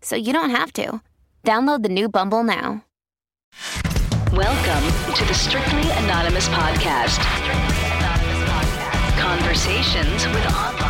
so you don't have to. Download the new Bumble now. Welcome to the Strictly Anonymous Podcast. Strictly Anonymous Podcast. Conversations with online.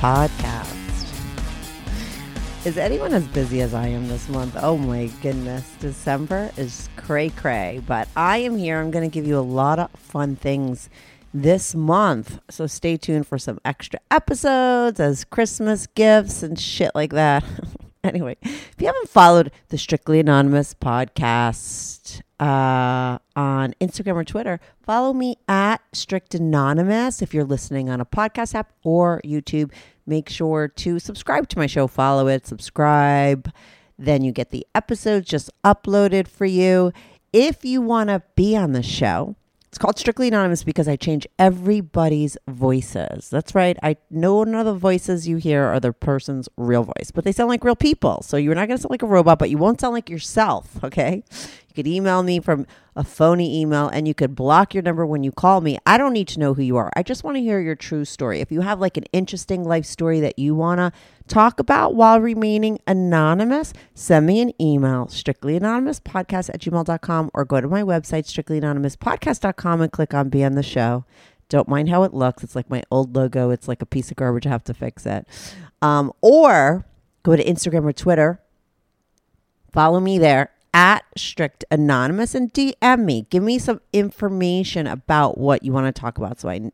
podcast. Is anyone as busy as I am this month? Oh my goodness. December is cray cray, but I am here. I'm going to give you a lot of fun things this month. So stay tuned for some extra episodes as Christmas gifts and shit like that. anyway, if you haven't followed the Strictly Anonymous podcast uh, on Instagram or Twitter, follow me at Strict Anonymous. If you're listening on a podcast app or YouTube, make sure to subscribe to my show, follow it, subscribe. Then you get the episodes just uploaded for you. If you want to be on the show, it's called Strictly Anonymous because I change everybody's voices. That's right. I know none of the voices you hear are the person's real voice, but they sound like real people. So you're not going to sound like a robot, but you won't sound like yourself. Okay. You could email me from a phony email and you could block your number when you call me. I don't need to know who you are. I just want to hear your true story. If you have like an interesting life story that you want to talk about while remaining anonymous, send me an email, strictlyanonymouspodcast at gmail.com, or go to my website, strictlyanonymouspodcast.com, and click on Be on the Show. Don't mind how it looks. It's like my old logo. It's like a piece of garbage. I have to fix it. Um, or go to Instagram or Twitter. Follow me there at strict anonymous and DM me. Give me some information about what you want to talk about so I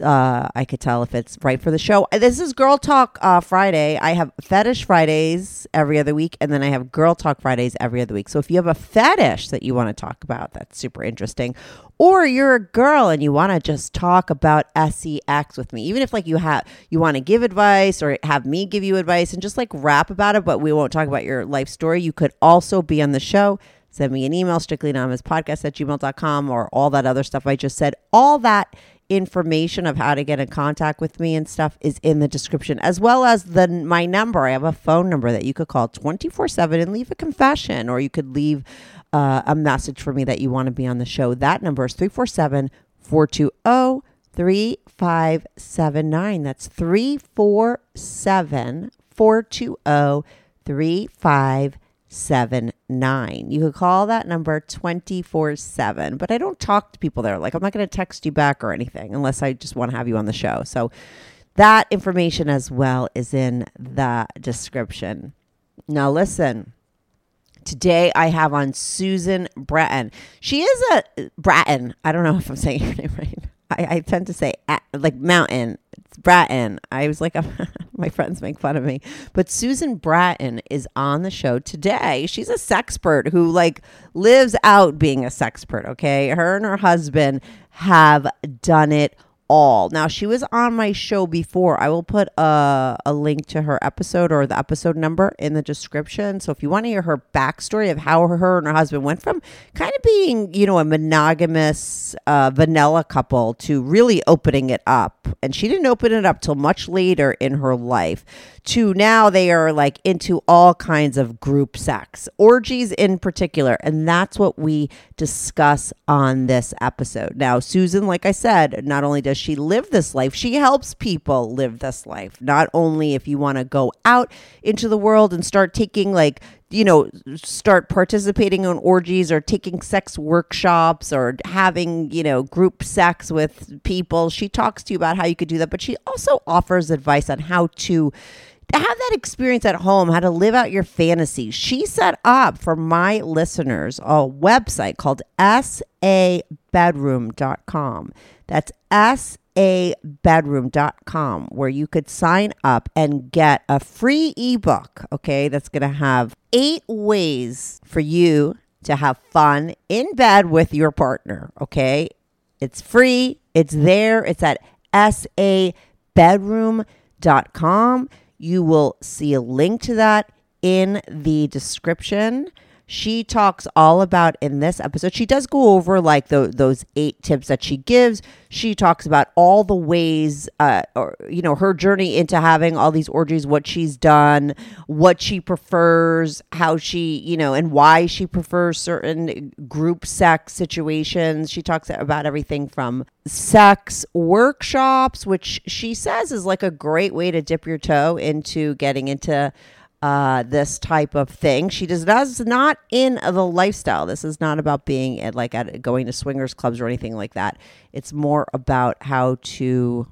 uh, I could tell if it's right for the show. This is Girl Talk uh, Friday. I have Fetish Fridays every other week, and then I have Girl Talk Fridays every other week. So if you have a fetish that you want to talk about, that's super interesting. Or you're a girl and you want to just talk about sex with me, even if like you have you want to give advice or have me give you advice and just like rap about it, but we won't talk about your life story. You could also be on the show send me an email strictly anonymous podcast at gmail.com or all that other stuff i just said all that information of how to get in contact with me and stuff is in the description as well as the my number. I have a phone number that you could call 24-7 and leave a confession or you could leave uh, a message for me that you want to be on the show. That number is 347 420 3579 that's 347 420 3579 seven nine. You could call that number twenty four seven. But I don't talk to people there. Like I'm not going to text you back or anything unless I just want to have you on the show. So that information as well is in the description. Now listen. Today I have on Susan Bratton. She is a Bratton. I don't know if I'm saying her name right. I, I tend to say at, like mountain. Bratton. I was like, my friends make fun of me. But Susan Bratton is on the show today. She's a sexpert who like lives out being a sexpert. Okay, her and her husband have done it all. Now, she was on my show before. I will put a, a link to her episode or the episode number in the description. So if you want to hear her backstory of how her and her husband went from kind of being, you know, a monogamous uh, vanilla couple to really opening it up. And she didn't open it up till much later in her life to now they are like into all kinds of group sex, orgies in particular. And that's what we discuss on this episode. Now, Susan, like I said, not only does she live this life, she helps people live this life. Not only if you want to go out into the world and start taking like you know, start participating in orgies or taking sex workshops or having, you know, group sex with people. She talks to you about how you could do that, but she also offers advice on how to have that experience at home, how to live out your fantasies. She set up for my listeners a website called sabedroom.com. That's sabedroom.com where you could sign up and get a free ebook, okay? That's going to have 8 ways for you to have fun in bed with your partner, okay? It's free. It's there. It's at sabedroom.com. You will see a link to that in the description. She talks all about in this episode. She does go over like the, those eight tips that she gives. She talks about all the ways, uh, or you know, her journey into having all these orgies, what she's done, what she prefers, how she, you know, and why she prefers certain group sex situations. She talks about everything from sex workshops, which she says is like a great way to dip your toe into getting into uh, this type of thing. She does, does not in the lifestyle. This is not about being at like at going to swingers clubs or anything like that. It's more about how to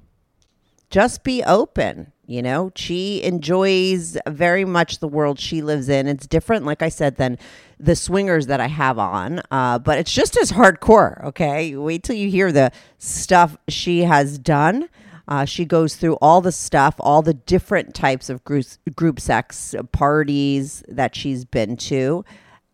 just be open. You know, she enjoys very much the world she lives in. It's different, like I said, than the swingers that I have on, uh, but it's just as hardcore. Okay, wait till you hear the stuff she has done. Uh, she goes through all the stuff, all the different types of group, group sex parties that she's been to,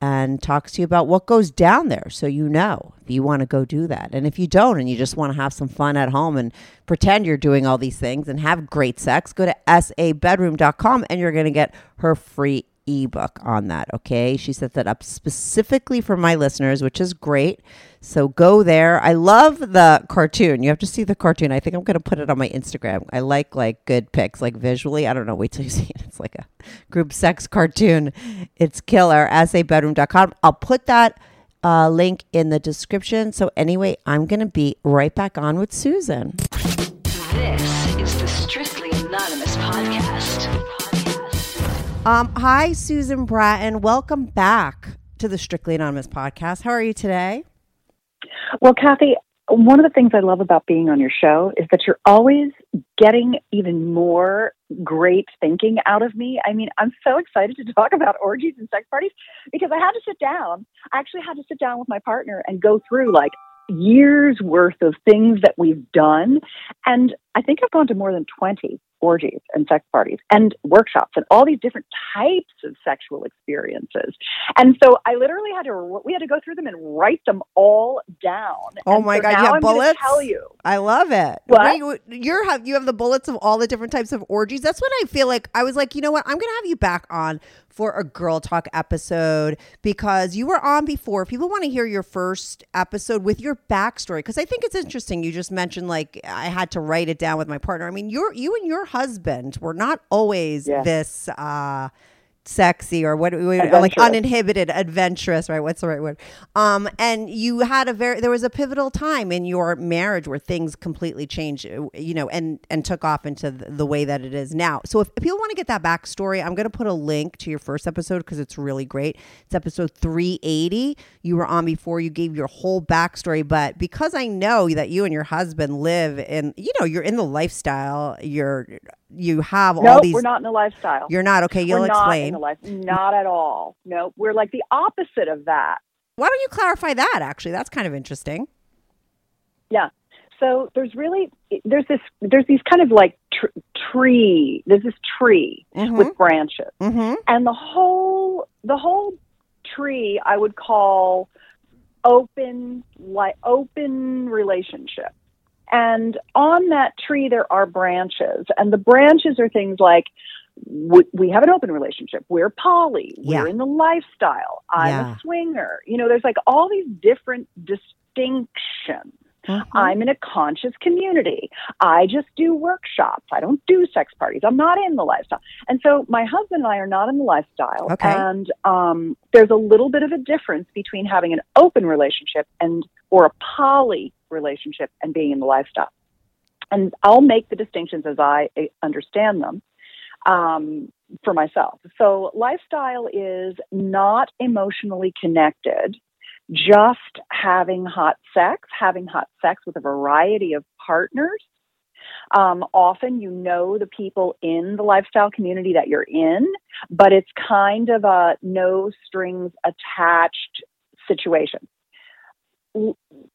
and talks to you about what goes down there so you know if you want to go do that. And if you don't and you just want to have some fun at home and pretend you're doing all these things and have great sex, go to sabedroom.com and you're going to get her free ebook on that. Okay. She set that up specifically for my listeners, which is great. So go there. I love the cartoon. You have to see the cartoon. I think I'm going to put it on my Instagram. I like like good pics, like visually. I don't know. Wait till you see it. It's like a group sex cartoon. It's killer. Sabedroom.com. I'll put that uh, link in the description. So anyway, I'm going to be right back on with Susan. This is the Strictly Anonymous podcast. Um, hi, Susan Bratton. Welcome back to the Strictly Anonymous podcast. How are you today? Well, Kathy, one of the things I love about being on your show is that you're always getting even more great thinking out of me. I mean, I'm so excited to talk about orgies and sex parties because I had to sit down. I actually had to sit down with my partner and go through like years worth of things that we've done. And I think I've gone to more than 20 orgies and sex parties and workshops and all these different types of sexual experiences. And so I literally had to we had to go through them and write them all down. Oh And my so god, you have I'm bullets? Tell you. I love it. What? You're have you have the bullets of all the different types of orgies. That's what I feel like. I was like, you know what? I'm gonna have you back on for a girl talk episode because you were on before. People want to hear your first episode with your backstory because I think it's interesting. You just mentioned like I had to write it down with my partner. I mean, you're you and your husband were not always Yeah. this. uh sexy or what we like uninhibited adventurous right what's the right word? Um and you had a very there was a pivotal time in your marriage where things completely changed uh, you know and and took off into the, the way that it is now. So if, if people want to get that backstory i'm going to put a link to your first episode because it's really great. It's episode 380 you were on before you gave your whole backstory but because i know that you and your husband live in you know you're in the lifestyle you're you have all No, these we're not in the lifestyle. you're not okay you'll we're not explain in the life. Not at all. No, we're like the opposite of that. Why don't you clarify that? Actually, that's kind of interesting. Yeah. So there's really there's this there's these kind of like tr- tree. There's this tree Mhm. with branches, Mm-hmm. and the whole the whole tree I would call open like open relationship. And on that tree, there are branches, and the branches are things like we, have an open relationship. We're poly. Yeah. We're in the lifestyle. I'm Yeah. a swinger. You know, there's like all these different distinctions. Mhm. I'm in a conscious community. I just do workshops. I don't do sex parties. I'm not in the lifestyle. And so my husband and I are not in the lifestyle. Okay. And um, there's a little bit of a difference between having an open relationship and or a poly relationship and being in the lifestyle. And I'll make the distinctions as I uh, understand them um, for myself. So lifestyle is not emotionally connected just having hot sex, having hot sex with a variety of partners. Um, often you know the people in the lifestyle community that you're in, but it's kind of a no strings attached situation.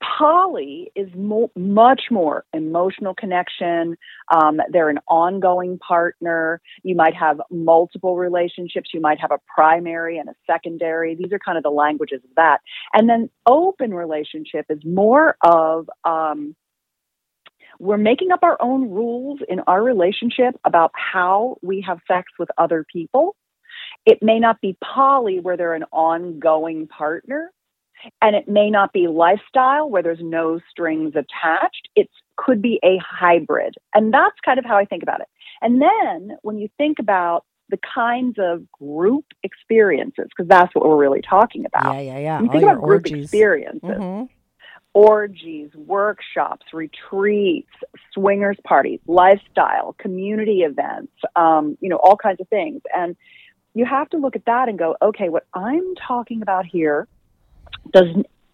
Poly is mo- much more emotional connection. Um, they're an ongoing partner. You might have multiple relationships. You might have a primary and a secondary. These are kind of the languages of that. And then open relationship is more of um, we're making up our own rules in our relationship about how we have sex with other people. It may not be poly where they're an ongoing partner, and it may not be lifestyle where there's no strings attached. It could be a hybrid. And that's kind of how I think about it. And then when you think about the kinds of group experiences, because that's what we're really talking about. Yeah, yeah, yeah. When you think your about group orgies. experiences, Mhm. orgies, workshops, retreats, swingers parties, lifestyle, community events, um, you know, all kinds of things. And you have to look at that and go, okay, what I'm talking about here does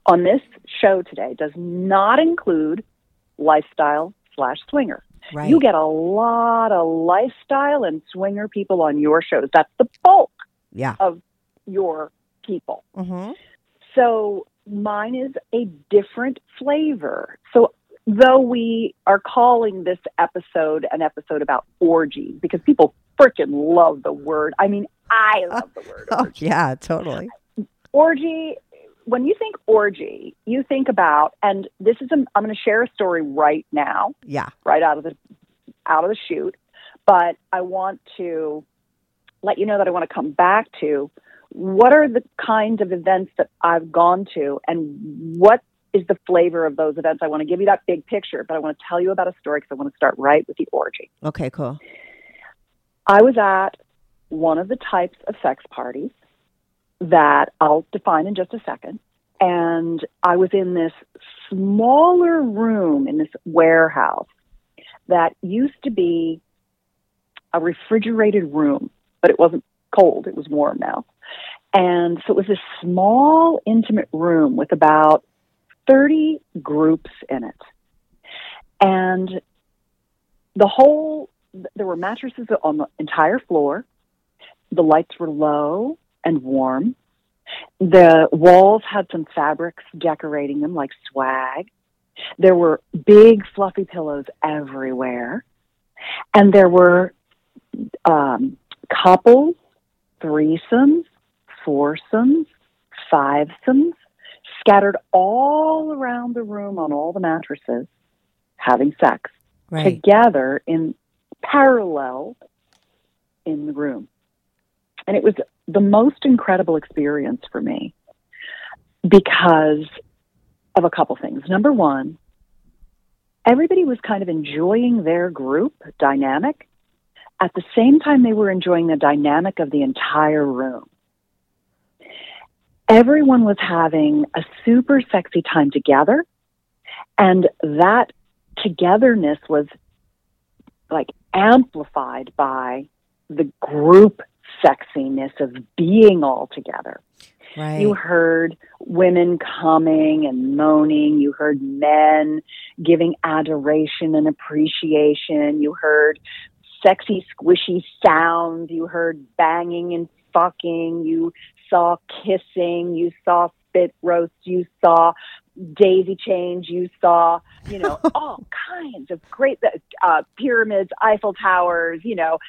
on this show today does not include lifestyle slash swinger. Right. You get a lot of lifestyle and swinger people on your shows. That's the bulk yeah. of your people. hmm So mine is a different flavor. So though we are calling this episode an episode about orgies because people freaking love the word. I mean, I love the word Oh, yeah, totally. orgy. When you think orgy, you think about, and this is, a, I'm going to share a story right now, Yeah. right out of the out of the chute. But I want to let you know that I want to come back to what are the kinds of events that I've gone to and what is the flavor of those events. I want to give you that big picture, but I want to tell you about a story because I want to start right with the orgy. Okay, cool. I was at one of the types of sex parties that I'll define in just a second. And I was in this smaller room in this warehouse that used to be a refrigerated room, but it wasn't cold, it was warm now. And so it was this small, intimate room with about 30 groups in it. And the whole, there were mattresses on the entire floor. The lights were low and warm. The walls had some fabrics decorating them like swag. There were big fluffy pillows everywhere. And there were um, couples, threesomes, foursomes, fivesomes scattered all around the room on all the mattresses having sex Right. together in parallel in the room. And it was the most incredible experience for me because of a couple things. Number one, everybody was kind of enjoying their group dynamic. At the same time, they were enjoying the dynamic of the entire room. Everyone was having a super sexy time together, and that togetherness was like amplified by the group sexiness of being all together. Right. You heard women coming and moaning. You heard men giving adoration and appreciation. You heard sexy, squishy sounds. You heard banging and fucking. You saw kissing. You saw spit roast. You saw daisy chains. You saw, you know, all kinds of great uh, pyramids, Eiffel Towers, you know,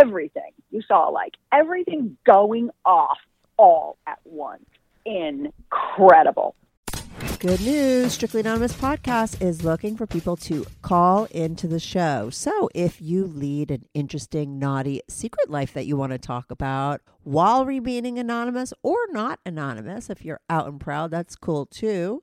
everything. You saw like everything going off all at once. Incredible. Good news Strictly Anonymous Podcast is looking for people to call into the show. So if you lead an interesting, naughty secret life that you want to talk about while remaining anonymous or not anonymous, if you're out and proud, that's cool too.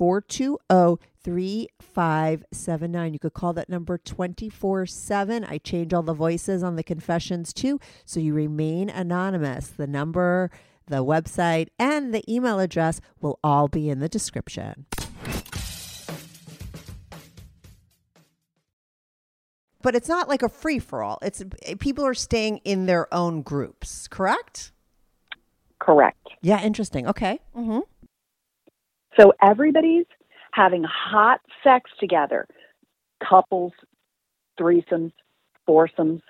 420 3579. You could call that number 24 7. I change all the voices on the confessions too, so you remain anonymous. The number, the website, and the email address will all be in the description. But it's not like a free for all. It's people are staying in their own groups, correct? Correct. Yeah, interesting. Okay. Mm-hmm. So everybody's having hot sex together couples, threesomes, foursomes,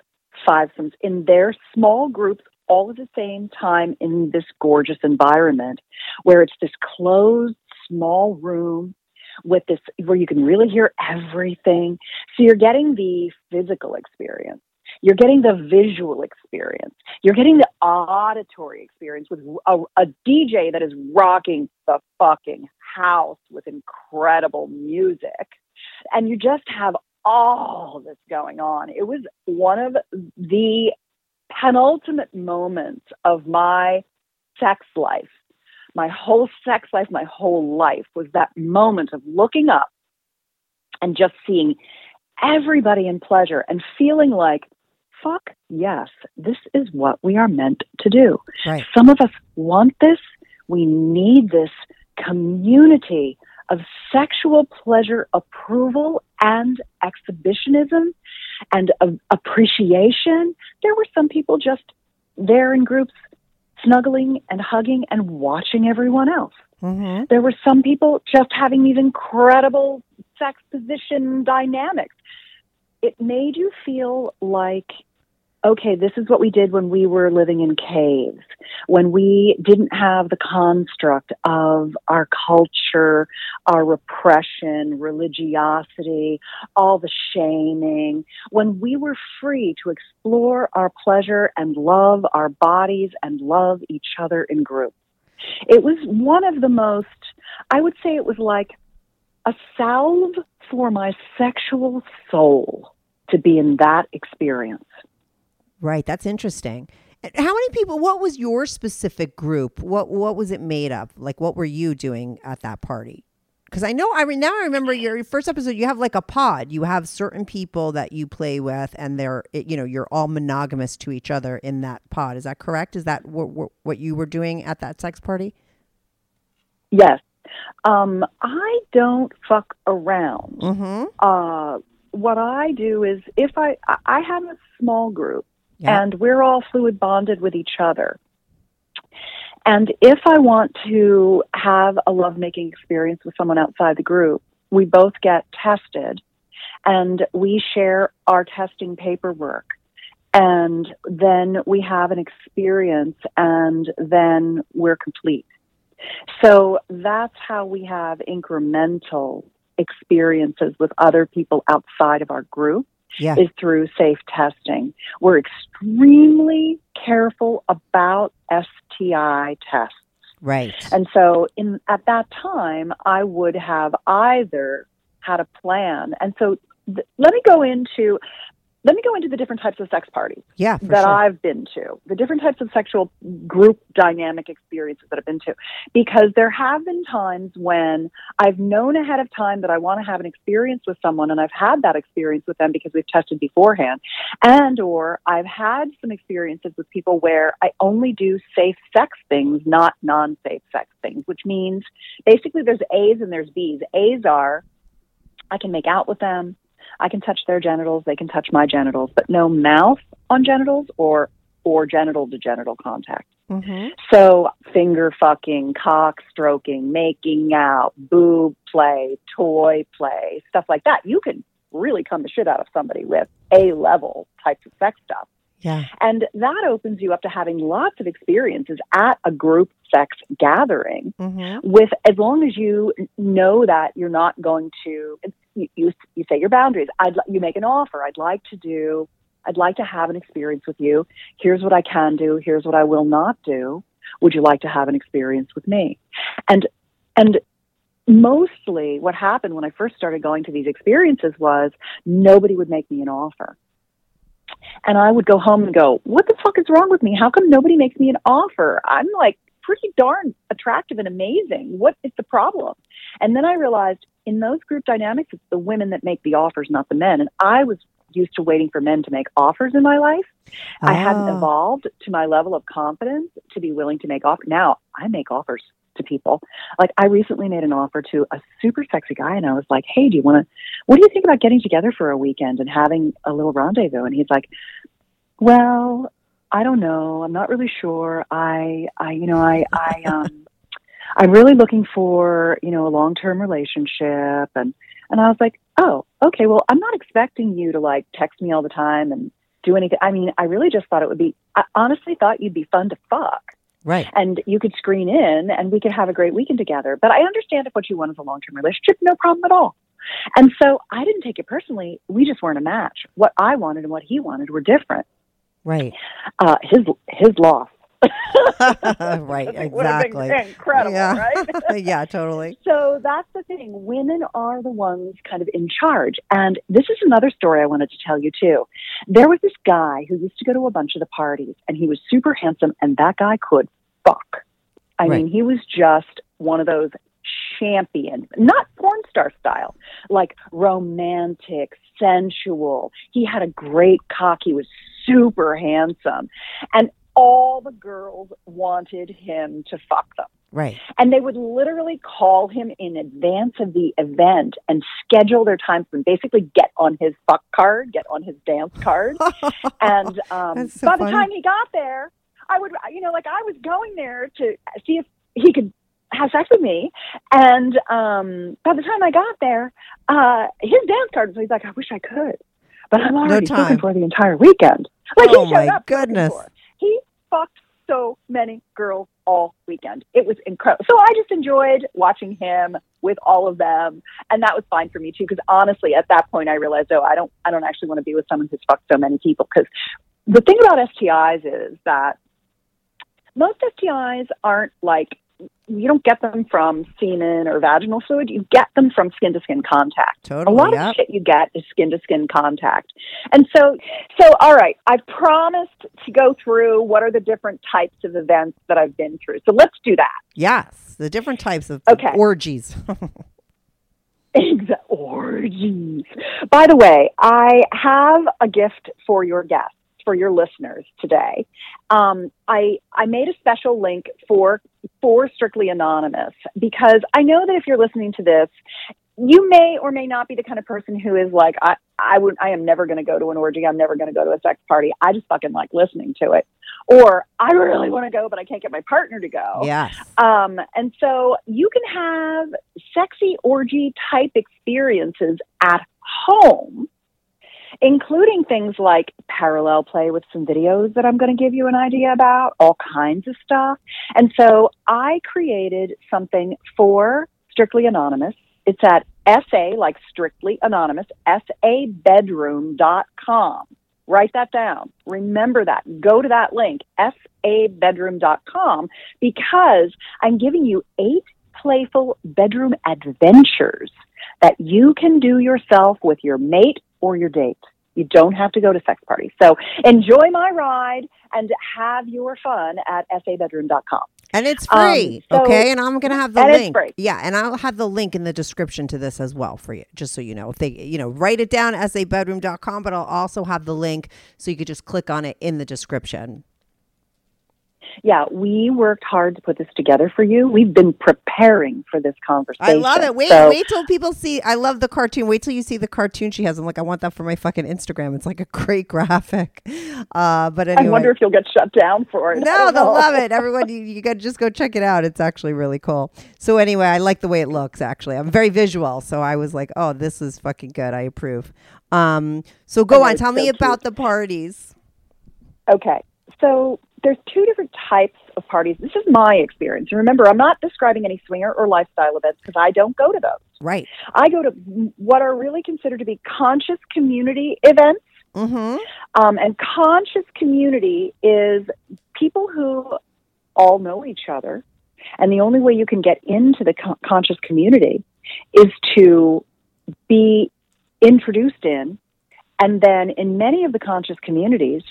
fivesomes in their small groups all at the same time in this gorgeous environment where it's this closed small room with this where you can really hear everything. So you're getting the physical experience. You're getting the visual experience. You're getting the auditory experience with a, a DJ that is rocking the fucking house with incredible music. And you just have all this going on. It was one of the penultimate moments of my sex life. My whole sex life, my whole life was that moment of looking up and just seeing everybody in pleasure and feeling like, fuck yes, this is what we are meant to do. Right. Some of us want this. We need this community of sexual pleasure approval and exhibitionism and of appreciation. There were some people just there in groups snuggling and hugging and watching everyone else. Mm-hmm. There were some people just having these incredible sex position dynamics. It made you feel like okay, this is what we did when we were living in caves, when we didn't have the construct of our culture, our repression, religiosity, all the shaming, when we were free to explore our pleasure and love our bodies and love each other in groups. It was one of the most, I would say it was like a salve for my sexual soul to be in that experience. Right. That's interesting. How many people? What was your specific group? What What was it made of? Like, what were you doing at that party? Because I know I re- now I remember your first episode. You have like a pod. You have certain people that you play with, and they're you know you're all monogamous to each other in that pod. Is that correct? Is that what what, what you were doing at that sex party? Yes. Um, I don't fuck around. Mm-hmm. Uh, what I do is if I I- I have a small group And we're all fluid bonded with each other. And if I want to have a lovemaking experience with someone outside the group, we both get tested and we share our testing paperwork. And then we have an experience and then we're complete. So that's how we have incremental experiences with other people outside of our group Yeah. is through safe testing. We're extremely careful about STI tests. Right. And so in at that time I would have either had a plan. And so th- let me go into let me go into the different types of sex parties Yeah. That sure. I've been to, the different types of sexual group dynamic experiences that I've been to, because there have been times when I've known ahead of time that I want to have an experience with someone, and I've had that experience with them because we've tested beforehand, and or I've had some experiences with people where I only do safe sex things, not non-safe sex things, which means basically there's A's and there's B's. A's are I can make out with them. I can touch their genitals, they can touch my genitals, but no mouth on genitals or or genital to genital contact. mm-hmm. So finger fucking, cock stroking, making out, boob play, toy play, stuff like that. You can really come the shit out of somebody with A level types of sex stuff. Yeah. And that opens you up to having lots of experiences at a group sex gathering Mm-hmm. with as long as you know that you're not going to you you, say your boundaries. I'd you make an offer. I'd like to do i'd like to have an experience with you. Here's what i can do. Here's what i will not do. Would you like to have an experience with me? And and mostly what happened when i first started going to these experiences was nobody would make me an offer. And I would go home and go, "What the fuck is wrong with me? How come nobody makes me an offer? I'm like pretty darn attractive and amazing. What is the problem?" And then I realized in those group dynamics, it's the women that make the offers, not the men. And I was used to waiting for men to make offers in my life. I hadn't Ah. evolved to my level of confidence to be willing to make offers. Now I make offers to people. Like I recently made an offer to a super sexy guy and I was like, Hey, do you want to, what do you think about getting together for a weekend and having a little rendezvous? And he's like, well, I don't know. I'm not really sure. I, I, you know, I, I, um, I'm really looking for, you know, a long-term relationship. And, and I was like, oh, okay. Well, I'm not expecting you to like text me all the time and do anything. I mean, I really just thought it would be, I honestly thought you'd be fun to fuck Right. and you could screen in and we could have a great weekend together. But I understand if what you want is a long term relationship, no problem at all. And so I didn't take it personally. We just weren't a match. What I wanted and what he wanted were different. Right. Uh, his his loss. right. It would have been Exactly. incredible, Yeah. right? yeah, totally. So that's the thing. Women are the ones kind of in charge. And this is another story I wanted to tell you too. There was this guy who used to go to a bunch of the parties and he was super handsome and that guy could fuck. I Right. mean, he was just one of those champions, not porn star style, like romantic, sensual. He had a great cock. He was super handsome. And all the girls wanted him to fuck them. Right. And they would literally call him in advance of the event and schedule their time for him, basically get on his fuck card, get on his dance card. and um, so by the time he got there, I would, you know, like I was going there to see if he could have sex with me. And um, by the time I got there, uh, his dance card was, he's like, I wish I could, but I'm already time. looking for the entire weekend. Like Oh, he showed my up goodness. He fucked so many girls all weekend. It was incredible. So I just enjoyed watching him with all of them, and that was fine for me too. Because honestly, at that point, I realized, oh, I don't, I don't actually want to be with someone who's fucked so many people. Because the thing about STIs is that most STIs aren't like you don't get them from semen or vaginal fluid. You get them from skin to skin contact. Totally, A lot of shit you get is skin to skin contact. And so, so all right, I've promised to go through what are the different types of events that I've been through. So let's do that. Yes. The different types of Okay. orgies. Orgies. By the way, I have a gift for your guests, for your listeners today. Um, I I made a special link for for Strictly Anonymous because I know that if you're listening to this, you may or may not be the kind of person who is like, I I would I am never going to go to an orgy. I'm never going to go to a sex party. I just fucking like listening to it. Or I really want to go, but I can't get my partner to go. yes. Um, and so you can have sexy orgy type experiences at home, including things like parallel play with some videos that I'm going to give you an idea about, all kinds of stuff. And so I created something for Strictly Anonymous. It's at SA, like Strictly Anonymous, sabedroom.com. Write that down. Remember that. Go to that link, sabedroom.com, because I'm giving you eight playful bedroom adventures that you can do yourself with your mate or your date. You don't have to go to sex parties. So enjoy my ride and have your fun at sabedroom.com. And it's Um, free, so- okay? And I'm gonna have the link. Yeah, and I'll have the link in the description to this as well for you, just so you know. If they, you know, write it down sabedroom.com, but I'll also have the link so you could just click on it in the description. Yeah, we worked hard to put this together for you. We've been preparing for this conversation. I love it. Wait, So- wait till people see. I love the cartoon. Wait till you see the cartoon she has. I'm like, I want that for my fucking Instagram. It's like a great graphic. Uh, but anyway, I wonder if you'll get shut down for it. No, they'll love it. Everyone, you, you got to just go check it out. It's actually really cool. So anyway, I like the way it looks. Actually, I'm very visual, so I was like, oh, this is fucking good. I approve. Um, so go on. Tell so me about the parties. Okay. So there's two different types of parties. This is my experience. And remember, I'm not describing any swinger or lifestyle events because I don't go to those. Right. I go to what are really considered to be conscious community events. Mm-hmm. Um, and conscious community is people who all know each other. And the only way you can get into the con- conscious community is to be introduced in. And then in many of the conscious communities,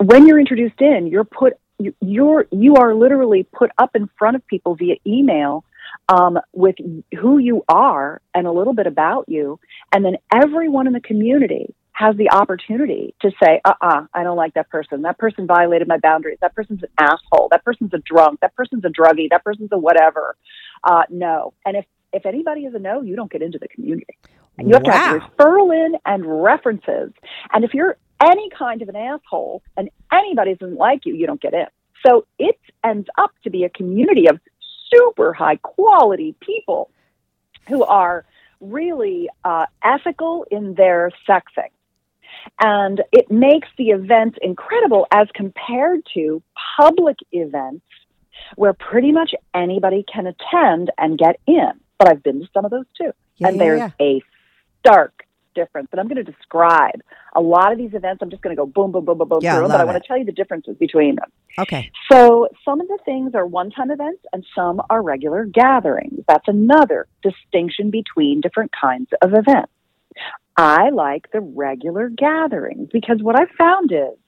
when you're introduced in, you're put you- you're you are literally put up in front of people via email um, with who you are and a little bit about you, and then everyone in the community has the opportunity to say, "Uh-uh, I don't like that person. That person violated my boundaries. That person's an asshole. That person's a drunk. That person's a druggie. That person's a whatever." Uh, no, and if if anybody is a no, you don't get into the community. And you have to have referral in and references. And if you're any kind of an asshole and anybody doesn't like you, you don't get in. So it ends up to be a community of super high quality people who are really uh, ethical in their sexing. And it makes the events incredible as compared to public events where pretty much anybody can attend and get in. But I've been to some of those too. Yeah, and yeah, there's yeah. a stark difference. And I'm going to describe a lot of these events. I'm just going to go boom, boom, boom, boom, boom Yeah, them, but I want to tell you the differences between them. Okay. So some of the things are one-time events and some are regular gatherings. That's another distinction between different kinds of events. I like the regular gatherings because what I've found is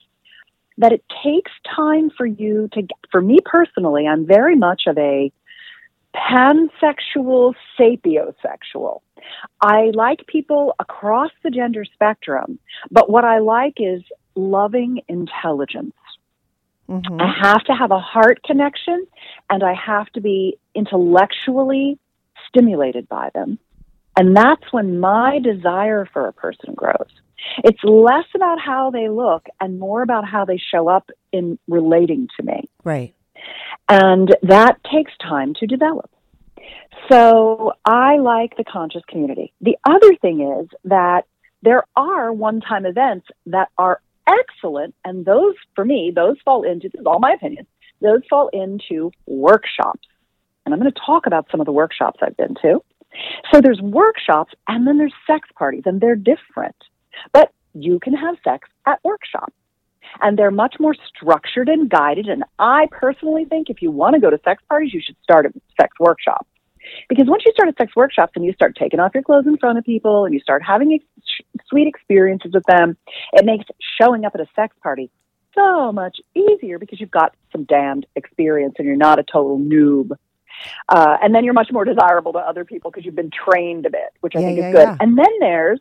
that it takes time for you to, for me personally, I'm very much of a pansexual, sapiosexual. I like people across the gender spectrum, but what I like is loving intelligence. Mm-hmm. I have to have a heart connection and I have to be intellectually stimulated by them. And that's when my desire for a person grows. It's less about how they look and more about how they show up in relating to me. Right. And that takes time to develop. So I like the conscious community. The other thing is that there are one time events that are excellent. And those, for me, those fall into, this is all my opinion, those fall into workshops. And I'm going to talk about some of the workshops I've been to. So there's workshops and then there's sex parties, and they're different. But you can have sex at workshops. And they're much more structured and guided. And I personally think if you want to go to sex parties, you should start at sex workshops. Because once you start at sex workshops and you start taking off your clothes in front of people and you start having ex- sweet experiences with them, it makes showing up at a sex party so much easier because you've got some damned experience and you're not a total noob. Uh, and then you're much more desirable to other people because you've been trained a bit, which I Yeah, think yeah, is good. yeah. And then there's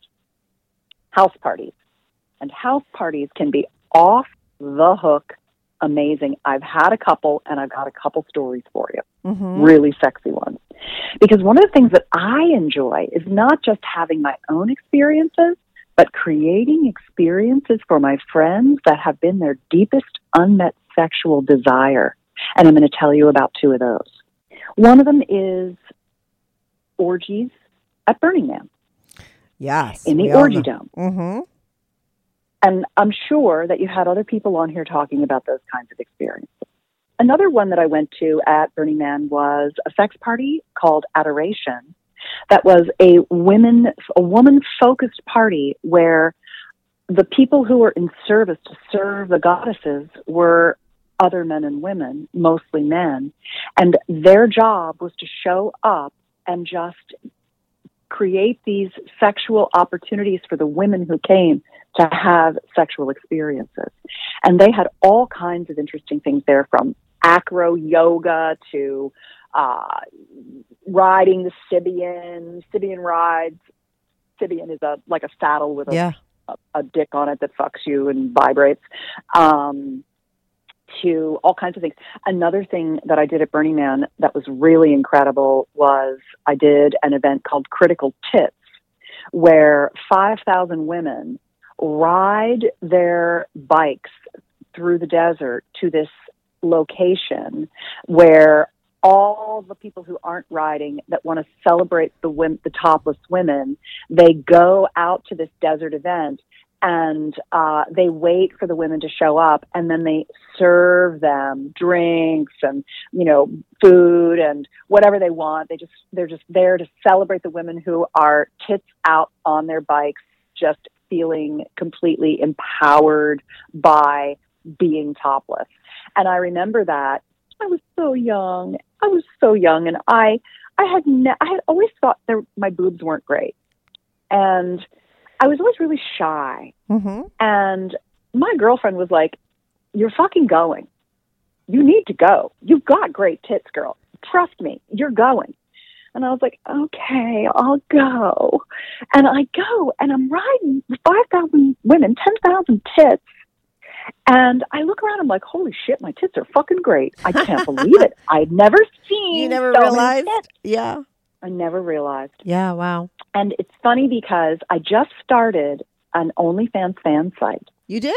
house parties. And house parties can be off the hook amazing. I've had a couple and I've got a couple stories for you Mm-hmm. really sexy ones. Because one of the things that I enjoy is not just having my own experiences, but creating experiences for my friends that have been their deepest unmet sexual desire. And I'm going to tell you about two of those. One of them is orgies at Burning Man Yes. in the Orgy know. Dome. Mm-hmm. And I'm sure that you had other people on here talking about those kinds of experiences. Another one that I went to at Burning Man was a sex party called Adoration. That was a women, a woman focused party where the people who were in service to serve the goddesses were other men and women, mostly men. And their job was to show up and just create these sexual opportunities for the women who came to have sexual experiences. And they had all kinds of interesting things there from acro yoga to uh, riding the Sybian, Sybian rides. Sybian is a like a saddle with a, Yeah. a, a dick on it that fucks you and vibrates. Um, to all kinds of things. Another thing that I did at Burning Man that was really incredible was I did an event called Critical Tits, where 5,000 women ride their bikes through the desert to this location where all the people who aren't riding that want to celebrate the wom- the topless women, they go out to this desert event and uh, they wait for the women to show up, and then they serve them drinks and you know food and whatever they want. They just they're just there to celebrate the women who are tits out on their bikes, just feeling completely empowered by being topless. And I remember that I was so young. I was so young, and I I had ne- I had always thought that my boobs weren't great, and I was always really shy. Mm-hmm. And my girlfriend was like, "You're fucking going. You need to go. You've got great tits, girl. Trust me, you're going." And I was like, "Okay, I'll go." And I go, and I'm riding five thousand women, ten thousand tits. And I look around, I'm like, holy shit, my tits are fucking great. I can't believe it. I'd never seen. You never so realized? Yeah. I never realized. Yeah. Wow. And it's funny because I just started an OnlyFans fan site. You did?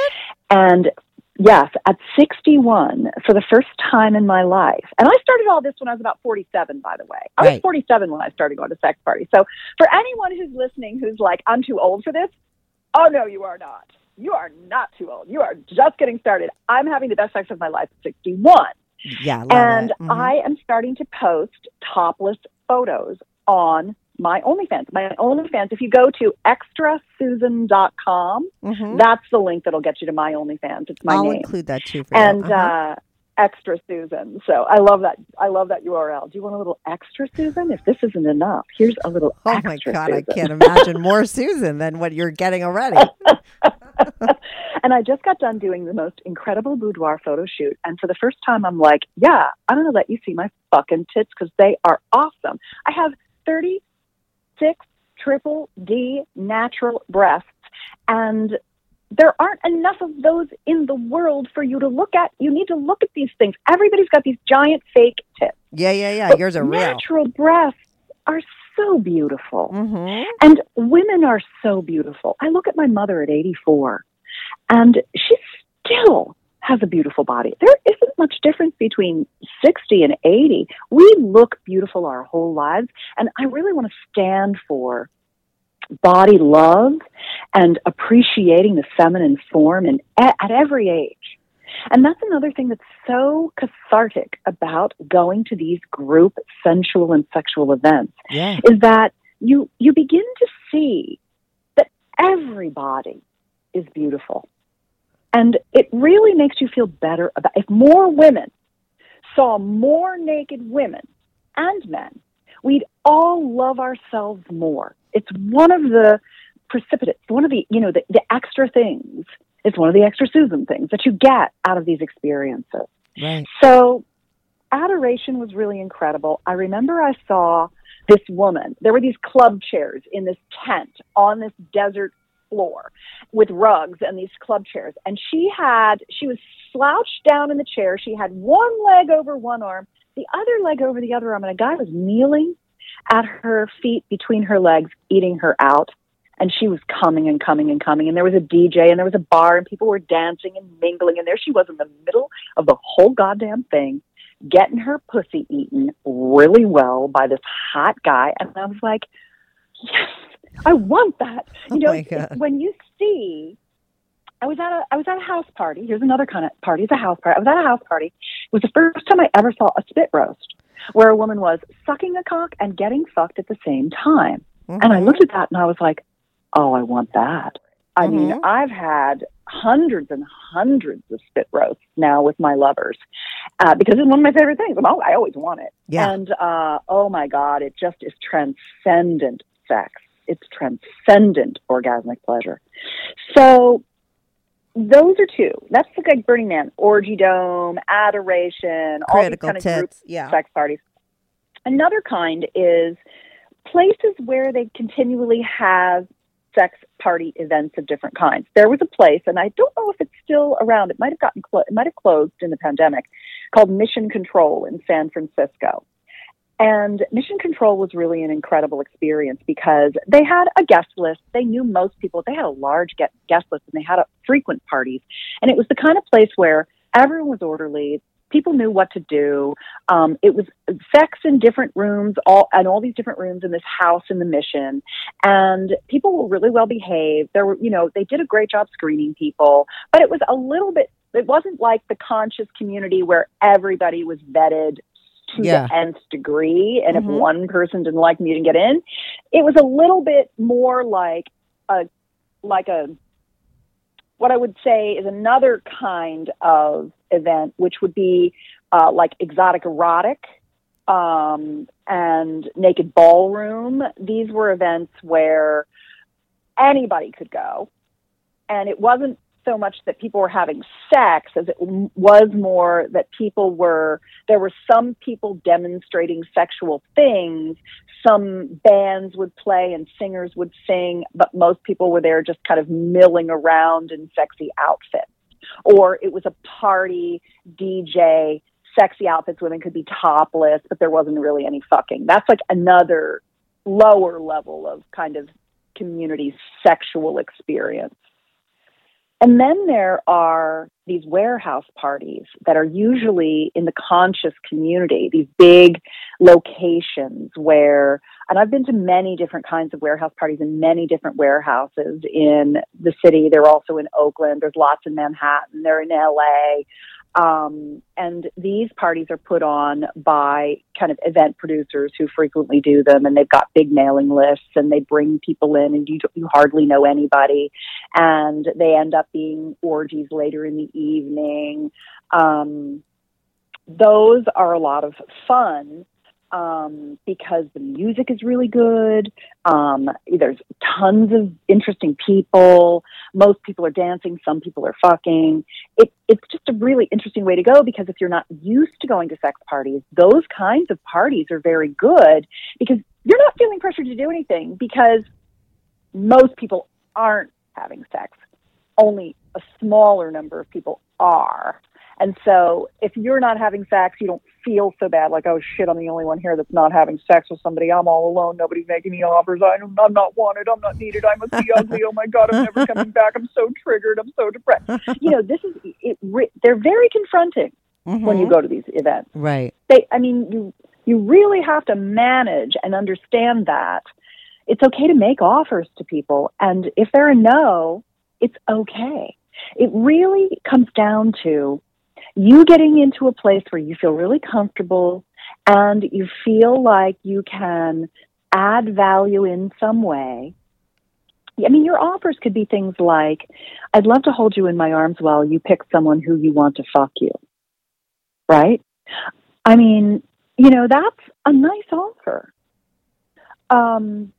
And yes, at 61, for the first time in my life, and I started all this when I was about 47, by the way. I was 47 when I started going to sex parties. So for anyone who's listening who's like, I'm too old for this, oh no, you are not. You are not too old. You are just getting started. I'm having the best sex of my life at 61 Yeah. And. Mhm. I am starting to post topless photos on my OnlyFans. My OnlyFans, if you go to extrasusan.com, Mhm. that's the link that'll get you to my OnlyFans. It's my I'll name. include that too for you. and Uh-huh. uh, extra Susan. So I love that. I love that URL. Do you want a little extra Susan? If this isn't enough, here's a little oh my God, I can't imagine more Susan than what you're getting already. and I just got done doing the most incredible boudoir photo shoot. And for the first time, I'm like, yeah, I'm going to let you see my fucking tits because they are awesome. I have 36 triple D natural breasts. And there aren't enough of those in the world for you to look at. You need to look at these things. Everybody's got these giant fake tits. Yeah, yeah, yeah. But Yours are real. Natural breasts are so beautiful. Mm-hmm. And women are so beautiful. I look at my mother at 84, and she's still has a beautiful body. There isn't much difference between 60 and 80. We look beautiful our whole lives, and I really want to stand for body love and appreciating the feminine form and at, at every age. And that's another thing that's so cathartic about going to these group sensual and sexual events Yeah. is that you you begin to see that everybody is beautiful. And it really makes you feel better about if more women saw more naked women and men, we'd all love ourselves more. It's one of the precipitates, one of the, you know, the, the extra things. It's one of the extra Susan things that you get out of these experiences. Right. So, adoration was really incredible. I remember I saw this woman. There were these club chairs in this tent on this desert floor with rugs and these club chairs. And she had, she was slouched down in the chair. She had one leg over one arm, the other leg over the other arm, and a guy was kneeling at her feet between her legs, eating her out. And she was coming and coming and coming. And there was a DJ and there was a bar and people were dancing and mingling. And there she was in the middle of the whole goddamn thing, getting her pussy eaten really well by this hot guy. And I was like, yes, I want that. You Oh know, my God. when you see, I was at a I was at a house party. Here's another kind of party. It's a house party. I was at a house party. It was the first time I ever saw a spit roast where a woman was sucking a cock and getting fucked at the same time. And I Mhm. looked at that and I was like, oh, I want that. I mean, Mhm. I've had hundreds and hundreds of spit roasts now with my lovers uh, because it's one of my favorite things. I always want it. Yeah. And uh, oh my God, it just is transcendent sex. It's transcendent orgasmic pleasure. So those are two. That's like Burning Man, Orgy Dome, Adoration, all these Critical kind of group. Yeah. sex parties. Another kind is places where they continually have sex party events of different kinds. There was a place, and I don't know if it's still around. It might have gotten clo- it might have closed in the pandemic, called Mission Control in San Francisco. And Mission Control was really an incredible experience because they had a guest list. They knew most people. They had a large guest list and they had a frequent parties. And it was the kind of place where everyone was orderly. people knew what to do. Um, it was sex in different rooms, all and all these different rooms in this house in the Mission, and people were really well behaved. There were, you know, they did a great job screening people, but it was a little bit. It wasn't like the conscious community where everybody was vetted to Yeah. the nth degree, and Mhm. if one person didn't like me, you didn't get in. It was a little bit more like a like a what I would say is another kind of event, which would be uh, like exotic erotic um, and naked ballroom. These were events where anybody could go, and it wasn't so much that people were having sex as it was more that people were there were some people demonstrating sexual things. Some bands would play and singers would sing but most people were there just kind of milling around in sexy outfits. Or it was a party dj sexy outfits women could be topless but there wasn't really any fucking. That's like another lower level of kind of community sexual experience and then there are these warehouse parties that are usually in the conscious community, these big locations where, and I've been to many different kinds of warehouse parties in many different warehouses in the city. They're also in Oakland. There's lots in Manhattan. They're in LA. Um, and these parties are put on by kind of event producers who frequently do them, and they've got big mailing lists, and they bring people in, and you you hardly know anybody, and they end up being orgies later in the evening. Um, those are a lot of fun um, because the music is really good. Um, there's tons of interesting people. Most people are dancing. Some people are fucking. It, it's just a really interesting way to go because if you're not used to going to sex parties, those kinds of parties are very good because you're not feeling pressure to do anything because most people aren't having sex. Only a smaller number of people are. And so if you're not having sex, you don't feel so bad like, oh shit, I'm the only one here that's not having sex with somebody. I'm all alone. Nobody's making me offers. I'm not wanted. I'm not needed. I must be ugly. Oh my God, I'm never coming back. I'm so triggered. I'm so depressed. You know, this is, it, re- they're very confronting when you Mhm. go to these events Right. they i mean you you really have to manage and understand that it's okay to make offers to people and if they're a no it's okay it really comes down to you getting into a place where you feel really comfortable and you feel like you can add value in some way I mean, your offers could be things like, I'd love to hold you in my arms while you pick someone who you want to fuck you. Right? I mean, you know, that's a nice offer. Um,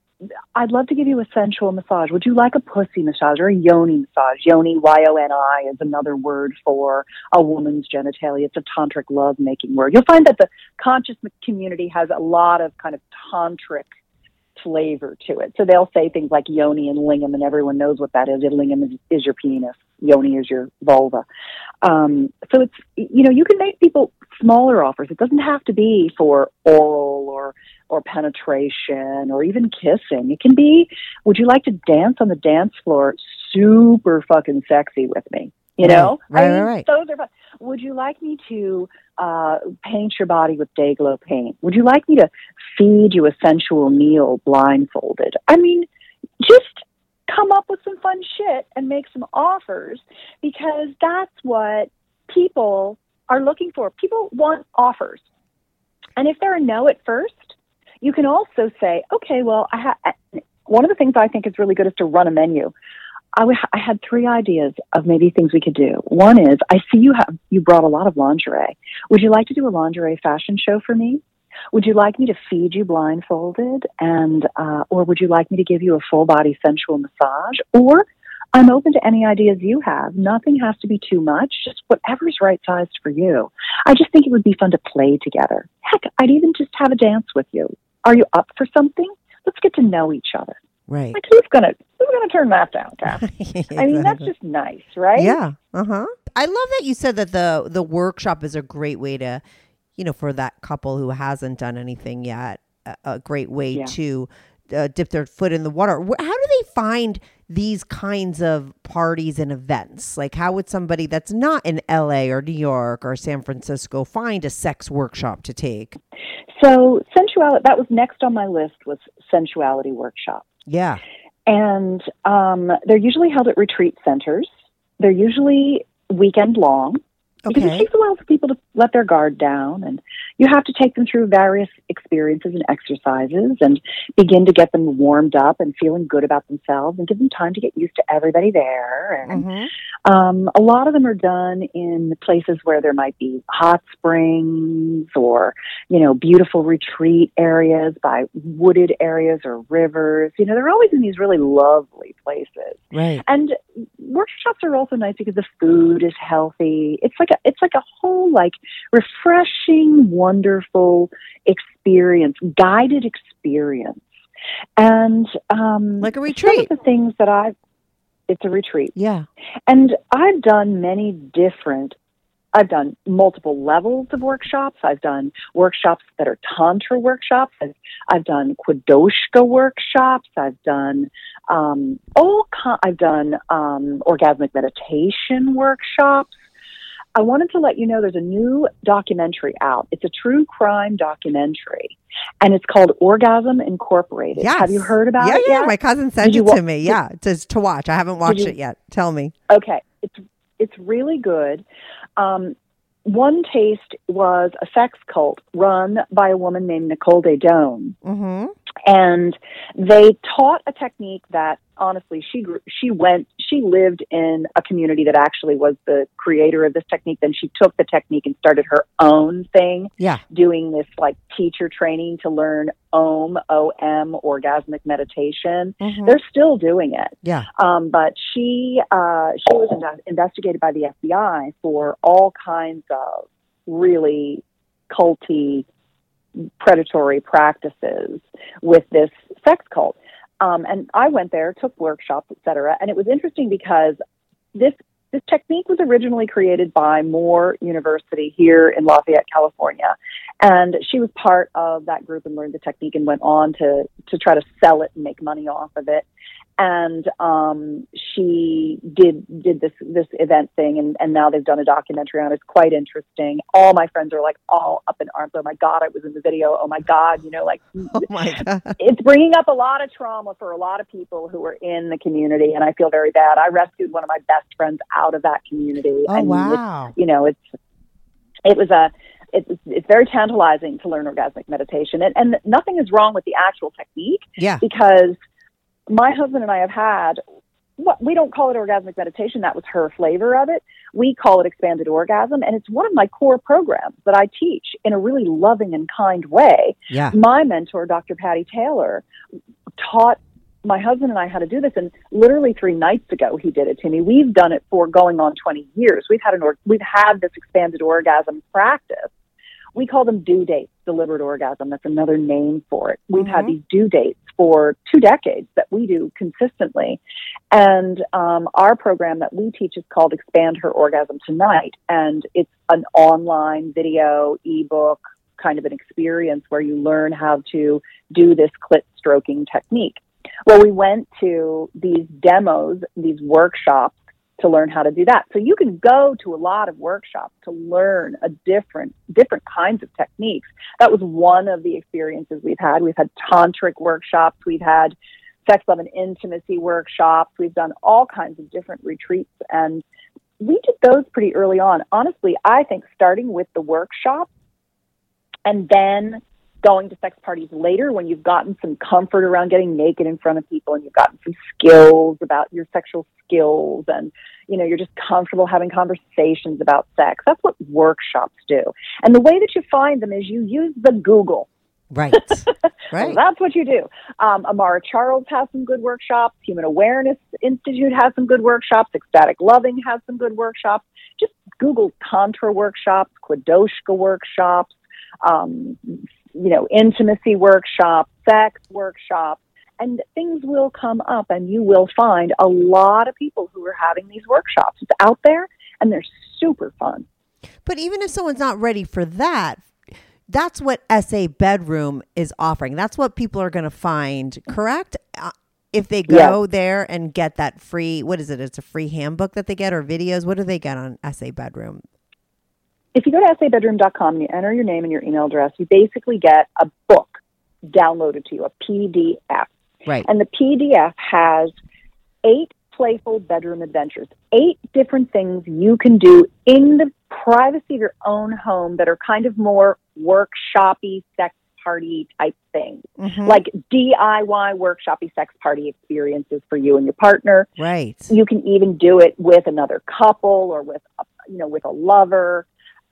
I'd love to give you a sensual massage. Would you like a pussy massage or a yoni massage? Yoni, Y O N I, is another word for a woman's genitalia. It's a tantric love making word. You'll find that the conscious community has a lot of kind of tantric flavor to it. So they'll say things like yoni and lingam, and everyone knows what that is. Lingam is, is your penis, yoni is your vulva. Um, so it's, you know, you can make people smaller offers. It doesn't have to be for oral or or penetration or even kissing. It can be, would you like to dance on the dance floor super fucking sexy with me? You know? Right, I right, mean, right. Those are fun. Would you like me to uh, paint your body with day glow paint? Would you like me to feed you a sensual meal blindfolded? I mean, just come up with some fun shit and make some offers because that's what people are looking for. People want offers. And if they're a no at first, you can also say, okay, well, I ha- one of the things I think is really good is to run a menu. I, w- I had three ideas of maybe things we could do. One is, I see you have you brought a lot of lingerie. Would you like to do a lingerie fashion show for me? Would you like me to feed you blindfolded, and uh, or would you like me to give you a full body sensual massage? Or I'm open to any ideas you have. Nothing has to be too much, just whatever's right sized for you. I just think it would be fun to play together. Heck, I'd even just have a dance with you. Are you up for something? Let's get to know each other. Right. Like who's gonna who's gonna turn that down, Kath? I mean, that's just nice, right? Yeah. Uh huh. I love that you said that the the workshop is a great way to, you know, for that couple who hasn't done anything yet, a, a great way Yeah. to uh, dip their foot in the water. How do they find these kinds of parties and events? Like, how would somebody that's not in LA or New York or San Francisco find a sex workshop to take? So sensuality that was next on my list was sensuality workshop. Yeah. And um, they're usually held at retreat centers. They're usually weekend long because Okay. it takes a while for people to let their guard down and you have to take them through various experiences and exercises and begin to get them warmed up and feeling good about themselves and give them time to get used to everybody there and Mhm. um, a lot of them are done in places where there might be hot springs or, you know, beautiful retreat areas by wooded areas or rivers. You know, they're always in these really lovely places. Right. And workshops are also nice because the food is healthy. It's like a, it's like a whole like refreshing, wonderful experience, guided experience. And um, Like a some retreat. of the things that I've it's a retreat. Yeah. And I've done many different, I've done multiple levels of workshops. I've done workshops that are Tantra workshops. I've, I've done Quodoushka workshops. I've done, um, all ki- I've done, um, orgasmic meditation workshops. I wanted to let you know there's a new documentary out. It's a true crime documentary and it's called Orgasm Incorporated. Yes. Have you heard about yeah, it Yeah, yet? my cousin sent Did it to wa- me. Yeah, to, to watch. I haven't watched you- it yet. Tell me. Okay, it's it's really good. Um, one taste was a sex cult run by a woman named Nicole Daedone, Mm-hmm. and they taught a technique that honestly she grew, she went she lived in a community that actually was the creator of this technique. Then she took the technique and started her own thing, Yeah. doing this like teacher training to learn OM O M orgasmic meditation. Mhm. They're still doing it. Yeah. Um, but she uh, she was in- investigated by the FBI for all kinds of really culty, predatory practices with this sex cult. Um, and I went there, took workshops, et cetera, and it was interesting because this this technique was originally created by More University here in Lafayette, California, and she was part of that group and learned the technique and went on to to try to sell it and make money off of it and um, she did did this this event thing, and, and now they've done a documentary on it. It's quite interesting. All my friends are like all up in arms. Oh my god, I was in the video. Oh my god, you know, like Oh my god. it's bringing up a lot of trauma for a lot of people who are in the community, and I feel very bad. I rescued one of my best friends out of that community. Oh wow. you know, it's it was a it's it's very tantalizing to learn orgasmic meditation, and and nothing is wrong with the actual technique Yeah. because my husband and I have had what we don't call it orgasmic meditation. That was her flavor of it. We call it expanded orgasm, and it's one of my core programs that I teach in a really loving and kind way. Yeah. My mentor, Dr. Patty Taylor, taught my husband and I how to do this, and literally three nights ago he did it to me. We've done it for going on 20 years. We've had an or- we've had this expanded orgasm practice. We call them due dates, deliberate orgasm. That's another name for it. We've had Mhm. these due dates for two decades that we do consistently. And um, our program that we teach is called Expand Her Orgasm Tonight. And it's an online video, ebook kind of an experience where you learn how to do this clit stroking technique. Well, we went to these demos, these workshops to learn how to do that. So you can go to a lot of workshops to learn a different different kinds of techniques. That was one of the experiences we've had. We've had tantric workshops, we've had sex love and intimacy workshops, we've done all kinds of different retreats and we did those pretty early on. Honestly, I think starting with the workshop and then going to sex parties later when you've gotten some comfort around getting naked in front of people and you've gotten some skills about your sexual skills and you know you're just comfortable having conversations about sex that's what workshops do and the way that you find them is you use the google Right. so right. that's what you do. Um, Amara Charles has some good workshops. Human Awareness Institute has some good workshops. Ecstatic Loving has some good workshops. Just Google Tantra workshops, Quodoushka workshops, um, you know, intimacy workshops, sex workshops, and things will come up and you will find a lot of people who are having these workshops. It's out there and they're super fun. But even if someone's not ready for that, that's what SA Bedroom is offering. That's what people are going to find, correct? Uh, if they go there and get that free, what is it? It's a free handbook that they get or videos. What do they get on SA Bedroom? If you go to sabedroom.com and you enter your name and your email address, you basically get a book downloaded to you, a PDF. Right. And the PDF has eight playful bedroom adventures, eight different things you can do in the privacy of your own home that are kind of more workshoppy, sex party type things, Mhm. like DIY workshoppy sex party experiences for you and your partner. right. You can even do it with another couple or with, a, you know, with a lover.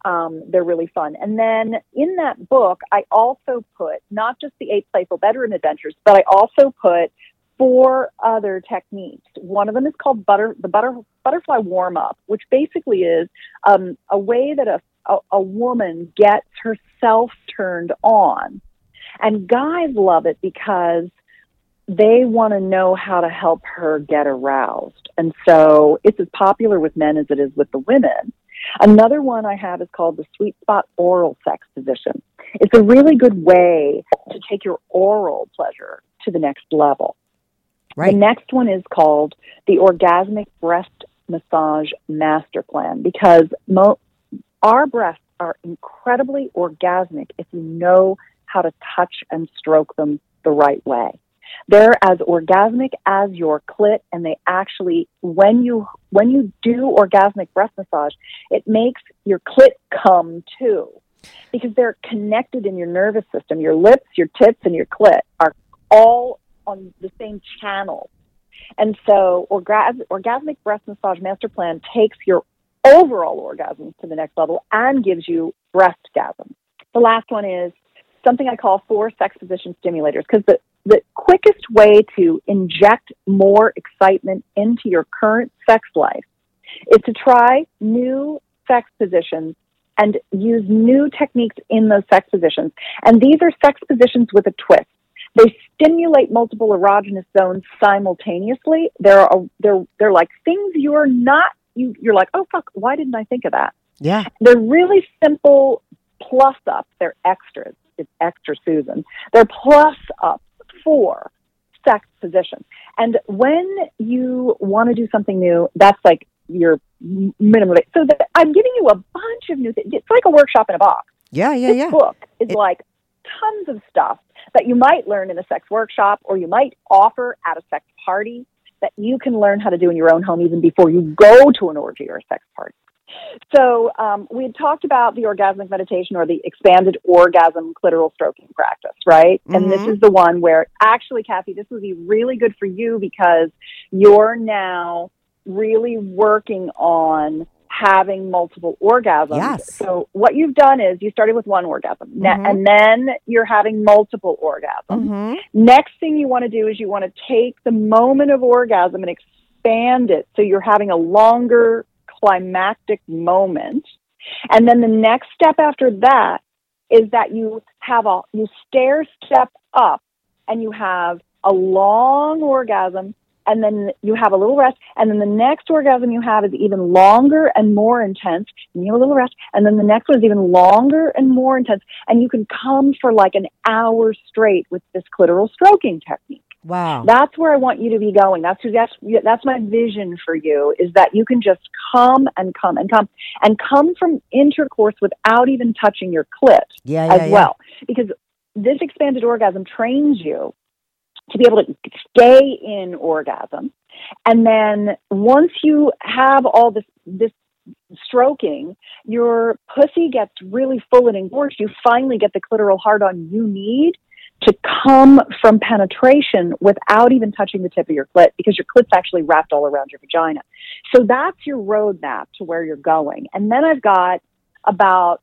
Um, they're really fun. And then in that book, I also put not just the eight playful bedroom adventures, but I also put four other techniques. One of them is called butter, the butter, butterfly warm up, which basically is um, a way that a, a, a woman gets herself turned on. And guys love it because they want to know how to help her get aroused. And so it's as popular with men as it is with the women. Another one I have is called the sweet spot oral sex position. It's a really good way to take your oral pleasure to the next level. Right. The next one is called the orgasmic breast massage master plan because mo- our breasts are incredibly orgasmic if you know how to touch and stroke them the right way. They're as orgasmic as your clit and they actually when you when you do orgasmic breast massage, it makes your clit come too. Because they're connected in your nervous system. Your lips, your tits and your clit are all on the same channel. And so orgas- orgasmic breast massage master plan takes your overall orgasms to the next level and gives you breastgasm. The last one is something I call four sex position stimulators because the, the quickest way to inject more excitement into your current sex life is to try new sex positions and use new techniques in those sex positions. And these are sex positions with a twist. They stimulate multiple erogenous zones simultaneously. They're they're they're like things you're not you you're like oh fuck why didn't I think of that? Yeah. They're really simple plus ups. They're extras. It's extra Susan. They're plus ups for sex positions. And when you want to do something new, that's like your minimum. So that I'm giving you a bunch of new things. It's like a workshop in a box. Yeah. Yeah. This Yeah. book is It- like tons of stuff that you might learn in a sex workshop or you might offer at a sex party that you can learn how to do in your own home even before you go to an orgy or a sex party. So um, we had talked about the orgasmic meditation or the expanded orgasm clitoral stroking practice, right? And this Mhm. is the one where actually, Kathy, this would be really good for you because you're now really working on having multiple orgasms. Yes. So what you've done is you started with one orgasm, Mhm. and then you're having multiple orgasms. Mm-hmm. Next thing you want to do is you want to take the moment of orgasm and expand it so you're having a longer climactic moment. And then the next step after that is that you have a you stair step up and you have a long orgasm and then you have a little rest. And then the next orgasm you have is even longer and more intense. And you have a little rest. And then the next one is even longer and more intense. And you can come for like an hour straight with this clitoral stroking technique Wow. that's where I want you to be going. That's that's that's my vision for you is that you can just come and come and come and come from intercourse without even touching your clit yeah. Yeah. as yeah. well, because this expanded orgasm trains you to be able to stay in orgasm, and then once you have all this this stroking, your pussy gets really full and engorged. You finally get the clitoral hard on you need to come from penetration without even touching the tip of your clit because your clit's actually wrapped all around your vagina. So that's your roadmap to where you're going. And then I've got about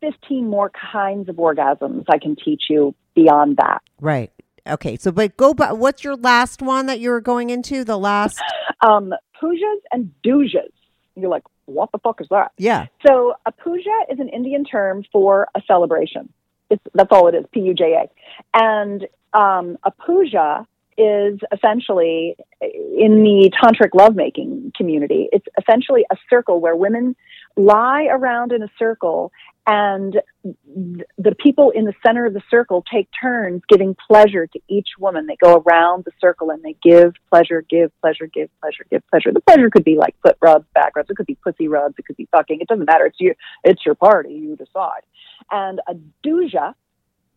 15 more kinds of orgasms I can teach you beyond that. Right. Okay. So, but go back. What's your last one that you were going into? The last. Um, pujas and dujas. You're like, what the fuck is that? Yeah. So a puja is an Indian term for a celebration. It's, that's all it is, P-U-J-A. And um, a puja is essentially in the tantric lovemaking community. It's essentially a circle where women lie around in a circle and the people in the center of the circle take turns giving pleasure to each woman. They go around the circle and they give pleasure, give pleasure, give pleasure, give pleasure. The pleasure could be like foot rubs, back rubs. It could be pussy rubs. It could be fucking. It doesn't matter. It's your, it's your party. You decide. And a douja,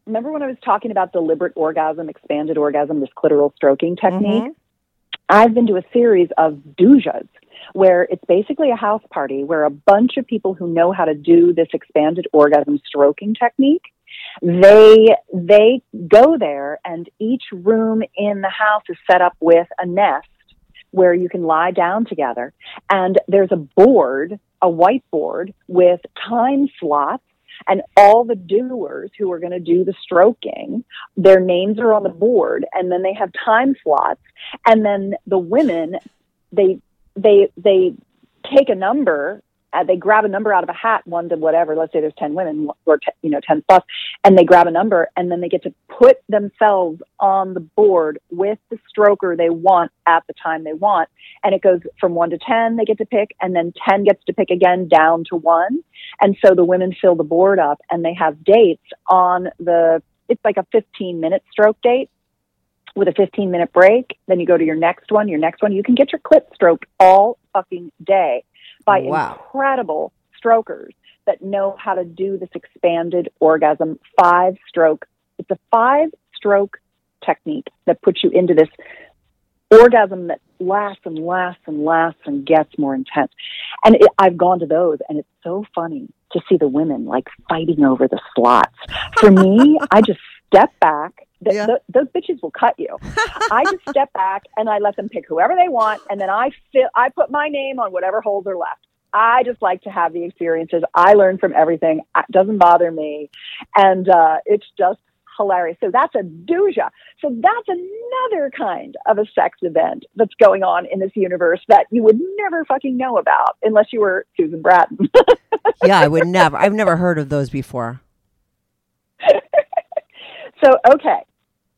remember when I was talking about deliberate orgasm, expanded orgasm, this clitoral stroking technique? Mm-hmm. I've been to a series of doujas where it's basically a house party where a bunch of people who know how to do this expanded orgasm stroking technique they they go there and each room in the house is set up with a nest where you can lie down together. And there's a board a whiteboard with time slots and all the doers who are going to do the stroking, their names are on the board, and then they have time slots, and then the women, they they they take a number uh, they grab a number out of a hat, one to whatever. Let's say there's ten women or t- you know ten and they grab a number, and then they get to put themselves on the board with the stroker they want at the time they want, and it goes from one to ten. They get to pick, and then ten gets to pick again down to one, and so the women fill the board up, and they have dates on the. It's like a 15 minute stroke date with a 15 minute break. Then you go to your next one, your next one. You can get your clit stroked all fucking day by Wow. incredible strokers that know how to do this expanded orgasm five stroke. It's a five stroke technique that puts you into this orgasm that lasts and lasts and lasts and gets more intense. And it, I've gone to those and it's so funny to see the women like fighting over the slots. For me, I just step back. Th- Yeah. th- those bitches will cut you. I just step back and I let them pick whoever they want, and then I fill, I put my name on whatever holes are left. I just like to have the experiences. I learn from everything. It doesn't bother me, and uh, it's just hilarious. So that's a douja. So that's another kind of a sex event that's going on in this universe that you would never fucking know about unless you were Susan Bratton. yeah, I would never. I've never heard of those before. so okay,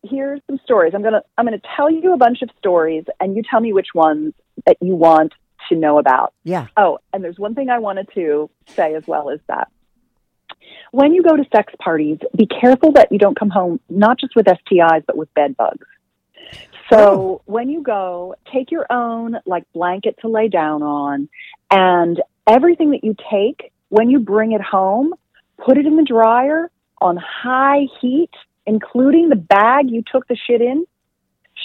here's some stories. I'm gonna I'm gonna tell you a bunch of stories, and you tell me which ones that you want to know about. Yeah. Oh, and there's one thing I wanted to say as well is that when you go to sex parties, be careful that you don't come home not just with STIs but with bed bugs. So oh. when you go, take your own like blanket to lay down on and everything that you take when you bring it home, put it in the dryer on high heat, including the bag you took the shit in.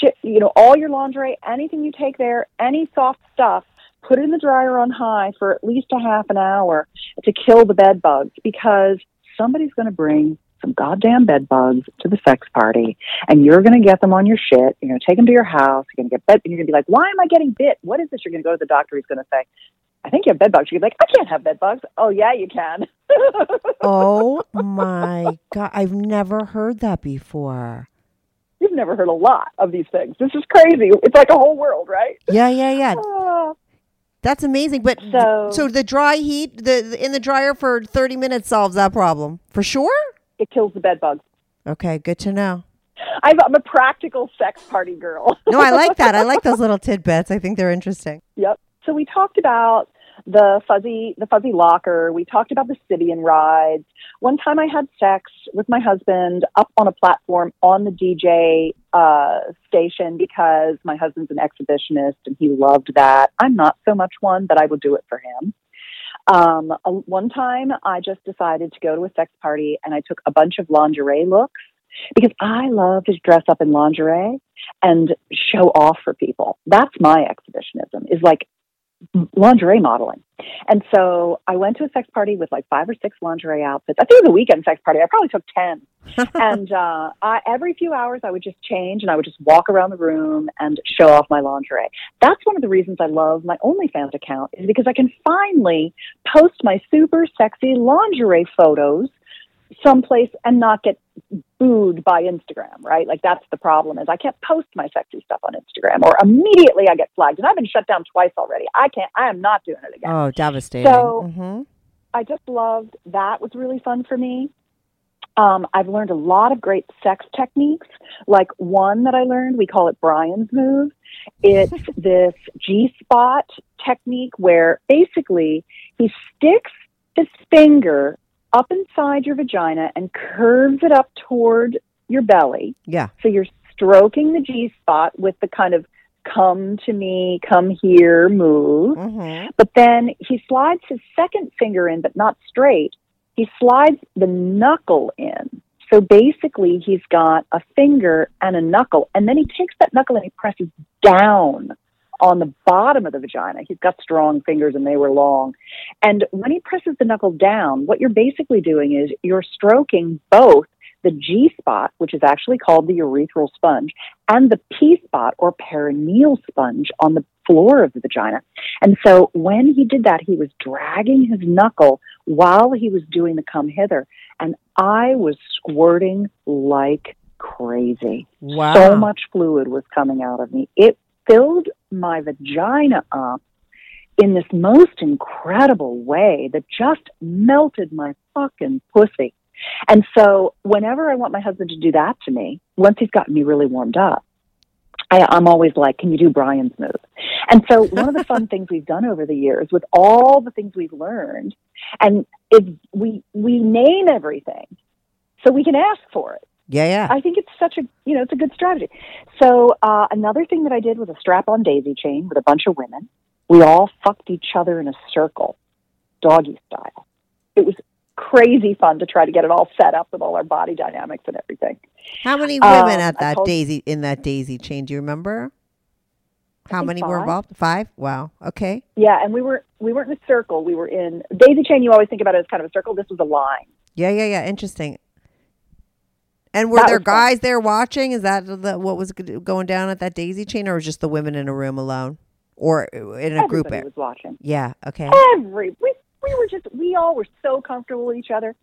Shit, you know, all your lingerie, anything you take there, any soft stuff, put it in the dryer on high for at least a half an hour to kill the bed bugs because somebody's going to bring some goddamn bed bugs to the sex party and you're going to get them on your shit. You're going to take them to your house. You're going to get bed. You're going to be like, why am I getting bit? What is this? You're going to go to the doctor. He's going to say, I think you have bed bugs. You're like, I can't have bed bugs. Oh yeah, you can. Oh my god, I've never heard that before. You've never heard a lot of these things. This is crazy. It's like a whole world, right? Yeah, yeah, yeah. Ah. That's amazing. But So- so the dry heat, the, the in the dryer for thirty minutes solves that problem for sure. It kills the bed bugs. Okay, good to know. I'm a practical sex party girl. No, I like that. I like those little tidbits. I think they're interesting. Yep. So we talked about the fuzzy the fuzzy locker. We talked about the Sybian rides. One time I had sex with my husband up on a platform on the DJ uh, station because my husband's an exhibitionist and he loved that. I'm not so much one, but I will do it for him. Um, one time I just decided to go to a sex party and I took a bunch of lingerie looks because I love to dress up in lingerie and show off for people. That's my exhibitionism is like lingerie modeling. And so I went to a sex party with like five or six lingerie outfits. I think it was a weekend sex party. I probably took 10. and uh, I, every few hours, I would just change and I would just walk around the room and show off my lingerie. That's one of the reasons I love my OnlyFans account is because I can finally post my super sexy lingerie photos someplace and not get booed by Instagram, right? Like that's the problem is I can't post my sexy stuff on Instagram or immediately I get flagged. And I've been shut down twice already. I can't I am not doing it again. Oh, devastating. So- mm-hmm. I just loved that was really fun for me. Um, I've learned a lot of great sex techniques. Like one that I learned, we call it Brian's move, It's this G spot technique where basically he sticks his finger up inside your vagina and curves it up toward your belly. Yeah. So you're stroking the G spot with the kind of come to me, come here move. Mm-hmm. But then he slides his second finger in, but not straight. He slides the knuckle in. So basically, he's got a finger and a knuckle, and then he takes that knuckle and he presses down on the bottom of the vagina. He's got strong fingers and they were long. And when he presses the knuckle down, what you're basically doing is you're stroking both the G spot, which is actually called the urethral sponge, and the P spot or perineal sponge on the floor of the vagina. And so when he did that, he was dragging his knuckle while he was doing the come hither. And I was squirting like crazy. Wow. So much fluid was coming out of me. It filled my vagina up in this most incredible way that just melted my fucking pussy. And so whenever I want my husband to do that to me, once he's gotten me really warmed up, I, I'm always like, can you do Brian's move? And so one of the fun things we've done over the years with all the things we've learned, and is we we name everything so we can ask for it. Yeah, yeah. I think it's such a you know it's a good strategy. So uh, another thing that I did was a strap-on daisy chain with a bunch of women. We all fucked each other in a circle, doggy style. It was crazy fun to try to get it all set up with all our body dynamics and everything. How many women Um, at that told- daisy in that daisy chain? Do you remember? How many were involved? Five. Wow. Okay. Yeah, and we were we weren't in a circle. We were in daisy chain. You always think about it as kind of a circle. This was a line. Yeah, yeah, yeah. Interesting. And were That there was fun. guys there watching? Is that the, what was going down at that daisy chain, or was just the women in a room alone, or in a group? Everybody was watching. Yeah. Okay. Every we we were just we all were so comfortable with each other.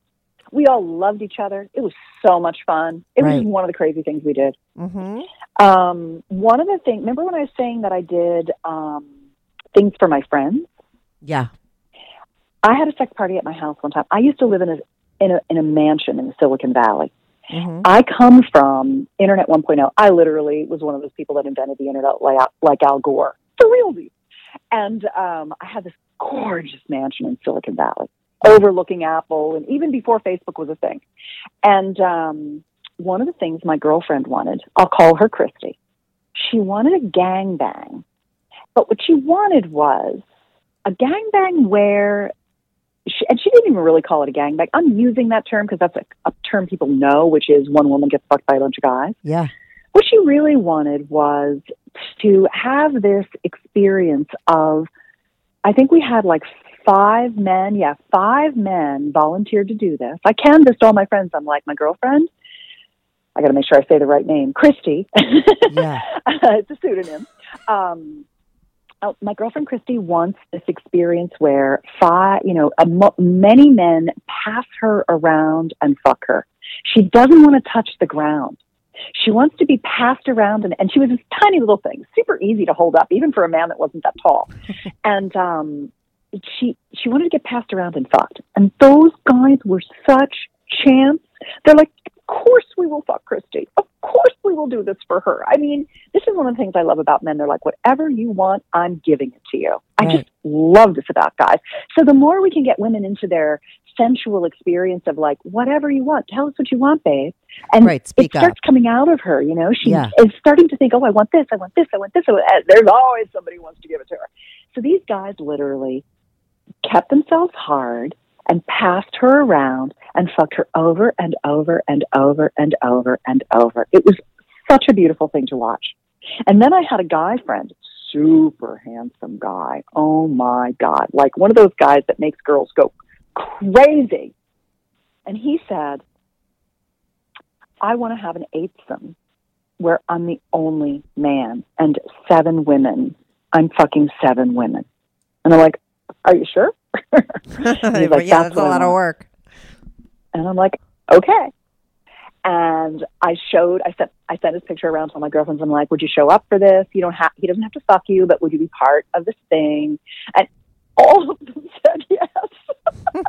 We all loved each other. It was so much fun. It was Right. just one of the crazy things we did. Mm-hmm. Um, one of the things. Remember when I was saying that I did um, things for my friends? Yeah. I had a sex party at my house one time. I used to live in a in a in a mansion in the Silicon Valley. Mm-hmm. I come from Internet 1.0. I literally was one of those people that invented the internet like, like Al Gore. For real. And um, I had this gorgeous mansion in Silicon Valley overlooking Apple and even before Facebook was a thing. And um, one of the things my girlfriend wanted, I'll call her Christy, she wanted a gangbang. But what she wanted was a gangbang where she, and she didn't even really call it a gangbang. I'm using that term because that's a, a term people know, which is one woman gets fucked by a bunch of guys. Yeah. What she really wanted was to have this experience of, I think we had like five men, yeah, five men volunteered to do this. I canvassed all my friends. I'm like, my girlfriend, I got to make sure I say the right name, Christy. Yeah. it's a pseudonym. Um, oh, my girlfriend Christy wants this experience where five, you know, a mo- many men pass her around and fuck her. She doesn't want to touch the ground. She wants to be passed around, and, and she was this tiny little thing, super easy to hold up, even for a man that wasn't that tall. and um, she she wanted to get passed around and fucked. And those guys were such champs. They're like, of course we will fuck Christy. Of course we will do this for her. I mean, this is one of the things I love about men. They're like, whatever you want, I'm giving it to you. I Right. just love this about guys. So the more we can get women into their sensual experience of like, whatever you want, tell us what you want, babe. And Right, it starts up. coming out of her, you know, she Yeah. is starting to think, oh, I want this, I want this, I want this. I want, and There's always somebody who wants to give it to her. So these guys literally kept themselves hard and passed her around and fucked her over and over and over and over and over. It was such a beautiful thing to watch. And then I had a guy friend, super handsome guy. Oh my God. Like one of those guys that makes girls go crazy. And he said, I want to have an eightsome where I'm the only man and seven women. I'm fucking seven women. And I'm like, Are you sure? yeah, like, that's, "That's a lot of work. And I'm like, okay. And I showed, I sent, I sent his picture around to all my girlfriends. I'm like, would you show up for this? You don't have, he doesn't have to fuck you, but would you be part of this thing? And all of them said yes.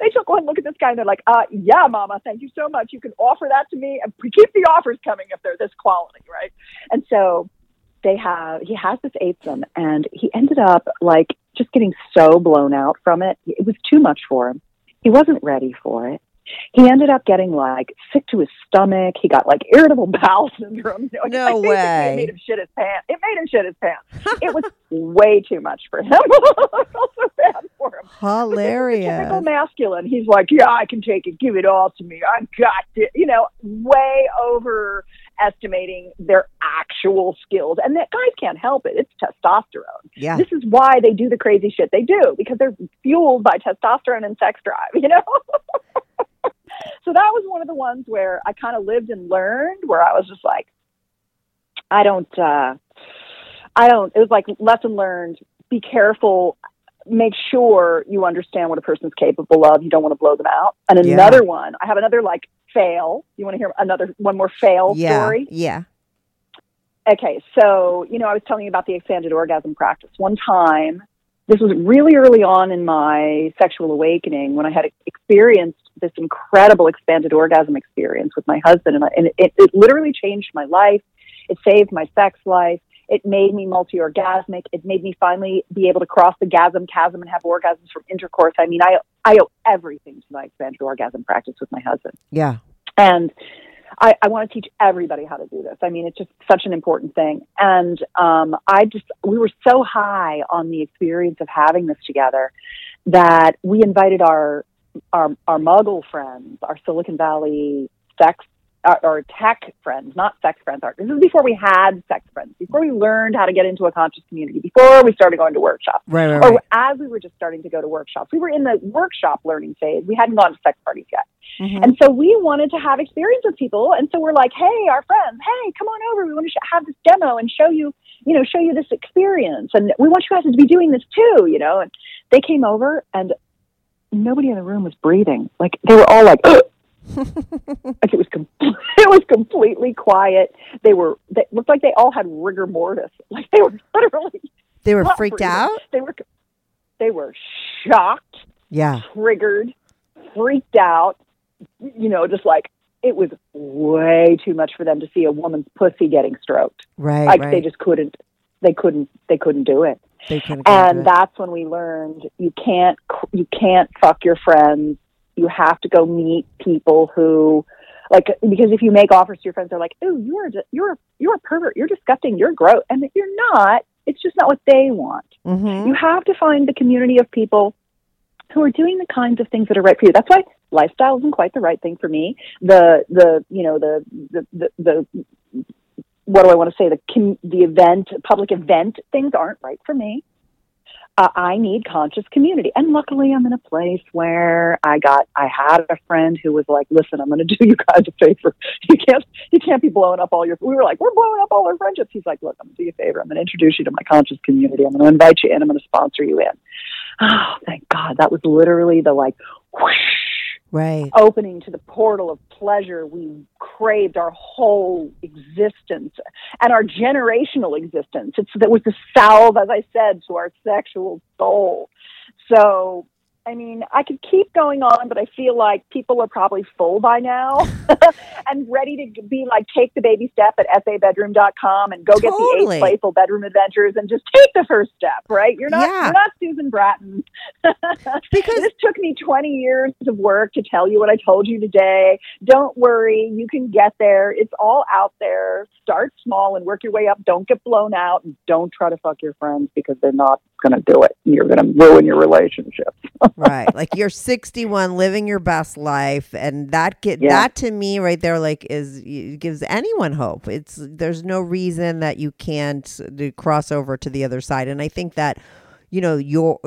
they took one look at this guy and they're like, uh, yeah, mama, thank you so much. You can offer that to me and keep the offers coming if they're this quality, right? And so they have he has this eightsome, and he ended up like just getting so blown out from it. It was too much for him. He wasn't ready for it. He ended up getting like sick to his stomach. He got like irritable bowel syndrome. You know, No way. It made him shit his pants. It made him shit his pants. it was way too much for him. I felt so bad for him. Typical Hilarious. masculine. He's like, yeah, I can take it. Give it all to me. I got it. You know, way overestimating their actual skills. And that guys can't help it. It's testosterone. Yeah. This is why they do the crazy shit they do because they're fueled by testosterone and sex drive, you know? so that was one of the ones where I kind of lived and learned where I was just like, I don't, uh, I don't, it was like lesson learned. Be careful. Make sure you understand what a person's capable of. You don't want to blow them out. And Yeah. another one, I have another like fail. You want to hear another, one more fail Yeah. story? Yeah. Okay, so you know, I was telling you about the expanded orgasm practice. One time, this was really early on in my sexual awakening when I had experienced this incredible expanded orgasm experience with my husband, and, I, and it, it literally changed my life. It saved my sex life. It made me multi-orgasmic. It made me finally be able to cross the gasm chasm and have orgasms from intercourse. I mean, I I owe everything to my expanded orgasm practice with my husband. Yeah. And I, I want to teach everybody how to do this. I mean, it's just such an important thing. And um, I just, we were so high on the experience of having this together that we invited our, our, our muggle friends, our Silicon Valley sex, our, our tech friends, not sex friends. Our, this is before we had sex friends, before we learned how to get into a conscious community, before we started going to workshops Right, right, or right. as we were just starting to go to workshops. We were in the workshop learning phase. We hadn't gone to sex parties yet. Mhm. And so we wanted to have experience with people. And so we're like, hey, our friends, hey, come on over. We want to sh- have this demo and show you, you know, show you this experience. And we want you guys to be doing this too, you know. And they came over and nobody in the room was breathing. Like they were all like, like it was com- it was completely quiet. They were they looked like they all had rigor mortis. Like they were literally They were freaked out? They were they were shocked Yeah. triggered, freaked out, you know, just like it was way too much for them to see a woman's pussy getting stroked. Right. Like right. they just couldn't they couldn't they couldn't do it. They couldn't And that's when we learned you can't you can't fuck your friends. You have to go meet people who like because if you make offers to your friends they're like, "Oh, you're a, you're you're a pervert. You're disgusting. You're gross." And if you're not. It's just not what they want. Mhm. You have to find the community of people who are doing the kinds of things that are right for you. That's why lifestyle isn't quite the right thing for me. The the you know the the the, the what do I want to say? The the event public event things aren't right for me. Uh, I need conscious community, and luckily, I'm in a place where I got. I had a friend who was like, "Listen, I'm going to do you guys a favor. You can't, you can't be blowing up all your." We were like, "We're blowing up all our friendships." He's like, "Look, I'm going to do you a favor. I'm going to introduce you to my conscious community. I'm going to invite you in. I'm going to sponsor you in." Oh, thank God! That was literally the like, whoosh, Right. opening to the portal of pleasure we craved our whole existence and our generational existence. It's that was the salve, as I said, to our sexual soul. So, I mean, I could keep going on, but I feel like people are probably full by now and ready to be like, take the baby step at sabedroom.com and go get the eight playful bedroom adventures and just take the first step, right? You're not, Yeah. you're not Susan Bratton. Because this took me 20 years of work to tell you what I told you today. Don't worry, you can get there. It's all out there. Start small and work your way up. Don't get blown out. And don't try to fuck your friends because they're not going to do it. You're going to ruin your relationship. right like you're 61 living your best life and that get Yeah. that to me right there like is gives anyone hope it's there's no reason that you can't uh, cross over to the other side and i think that you know your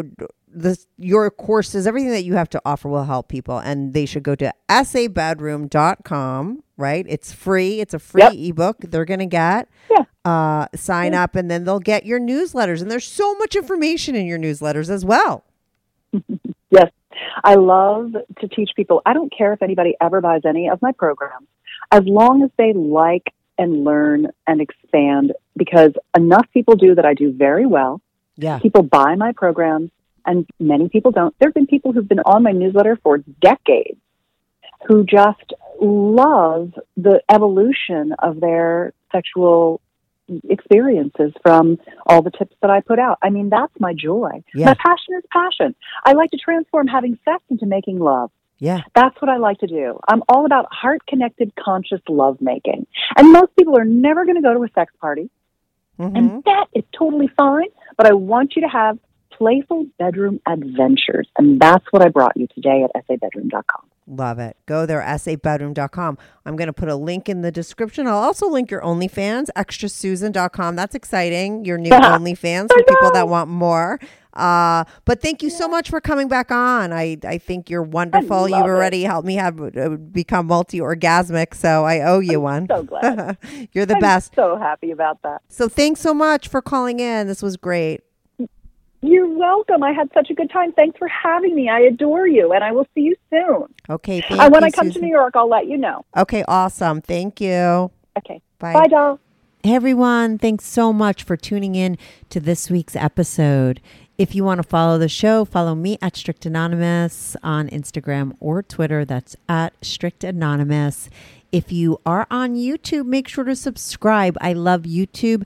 this your courses everything that you have to offer will help people and they should go to sabedroom.com right it's free it's a free Yep. ebook they're gonna get Yeah. uh sign up and then they'll get your newsletters and there's so much information in your newsletters as well Yes. I love to teach people. I don't care if anybody ever buys any of my programs, as long as they like and learn and expand, because enough people do that I do very well. yeah People buy my programs, and many people don't. There have been people who've been on my newsletter for decades who just love the evolution of their sexual experiences from all the tips that I put out. I mean, that's my joy. Yeah. My passion is passion. I like to transform having sex into making love. Yeah. That's what I like to do. I'm all about heart connected, conscious love making. And most people are never going to go to a sex party, Mhm. and that is totally fine. But I want you to have playful bedroom adventures. And that's what I brought you today at sabedroom.com. Love it. Go there, sabedroom.com. I'm going to put a link in the description. I'll also link your OnlyFans, extrasusan.com. That's exciting. Your new OnlyFans for people that want more. Uh, but thank you so much for coming back on. I, I think you're wonderful. You've love it. already helped me have uh, become multi orgasmic, so I owe you one. so glad. you're the I'm best. so happy about that. So thanks so much for calling in. This was great. You're welcome. I had such a good time. Thanks for having me. I adore you, and I will see you soon. Okay, and when you, I come Susan. to New York, I'll let you know. Okay, awesome. Thank you. Okay. Bye. Bye, doll. Hey everyone, thanks so much for tuning in to this week's episode. If you want to follow the show, follow me at Strict Anonymous on Instagram or Twitter. That's at Strict Anonymous. If you are on YouTube, make sure to subscribe. I love YouTube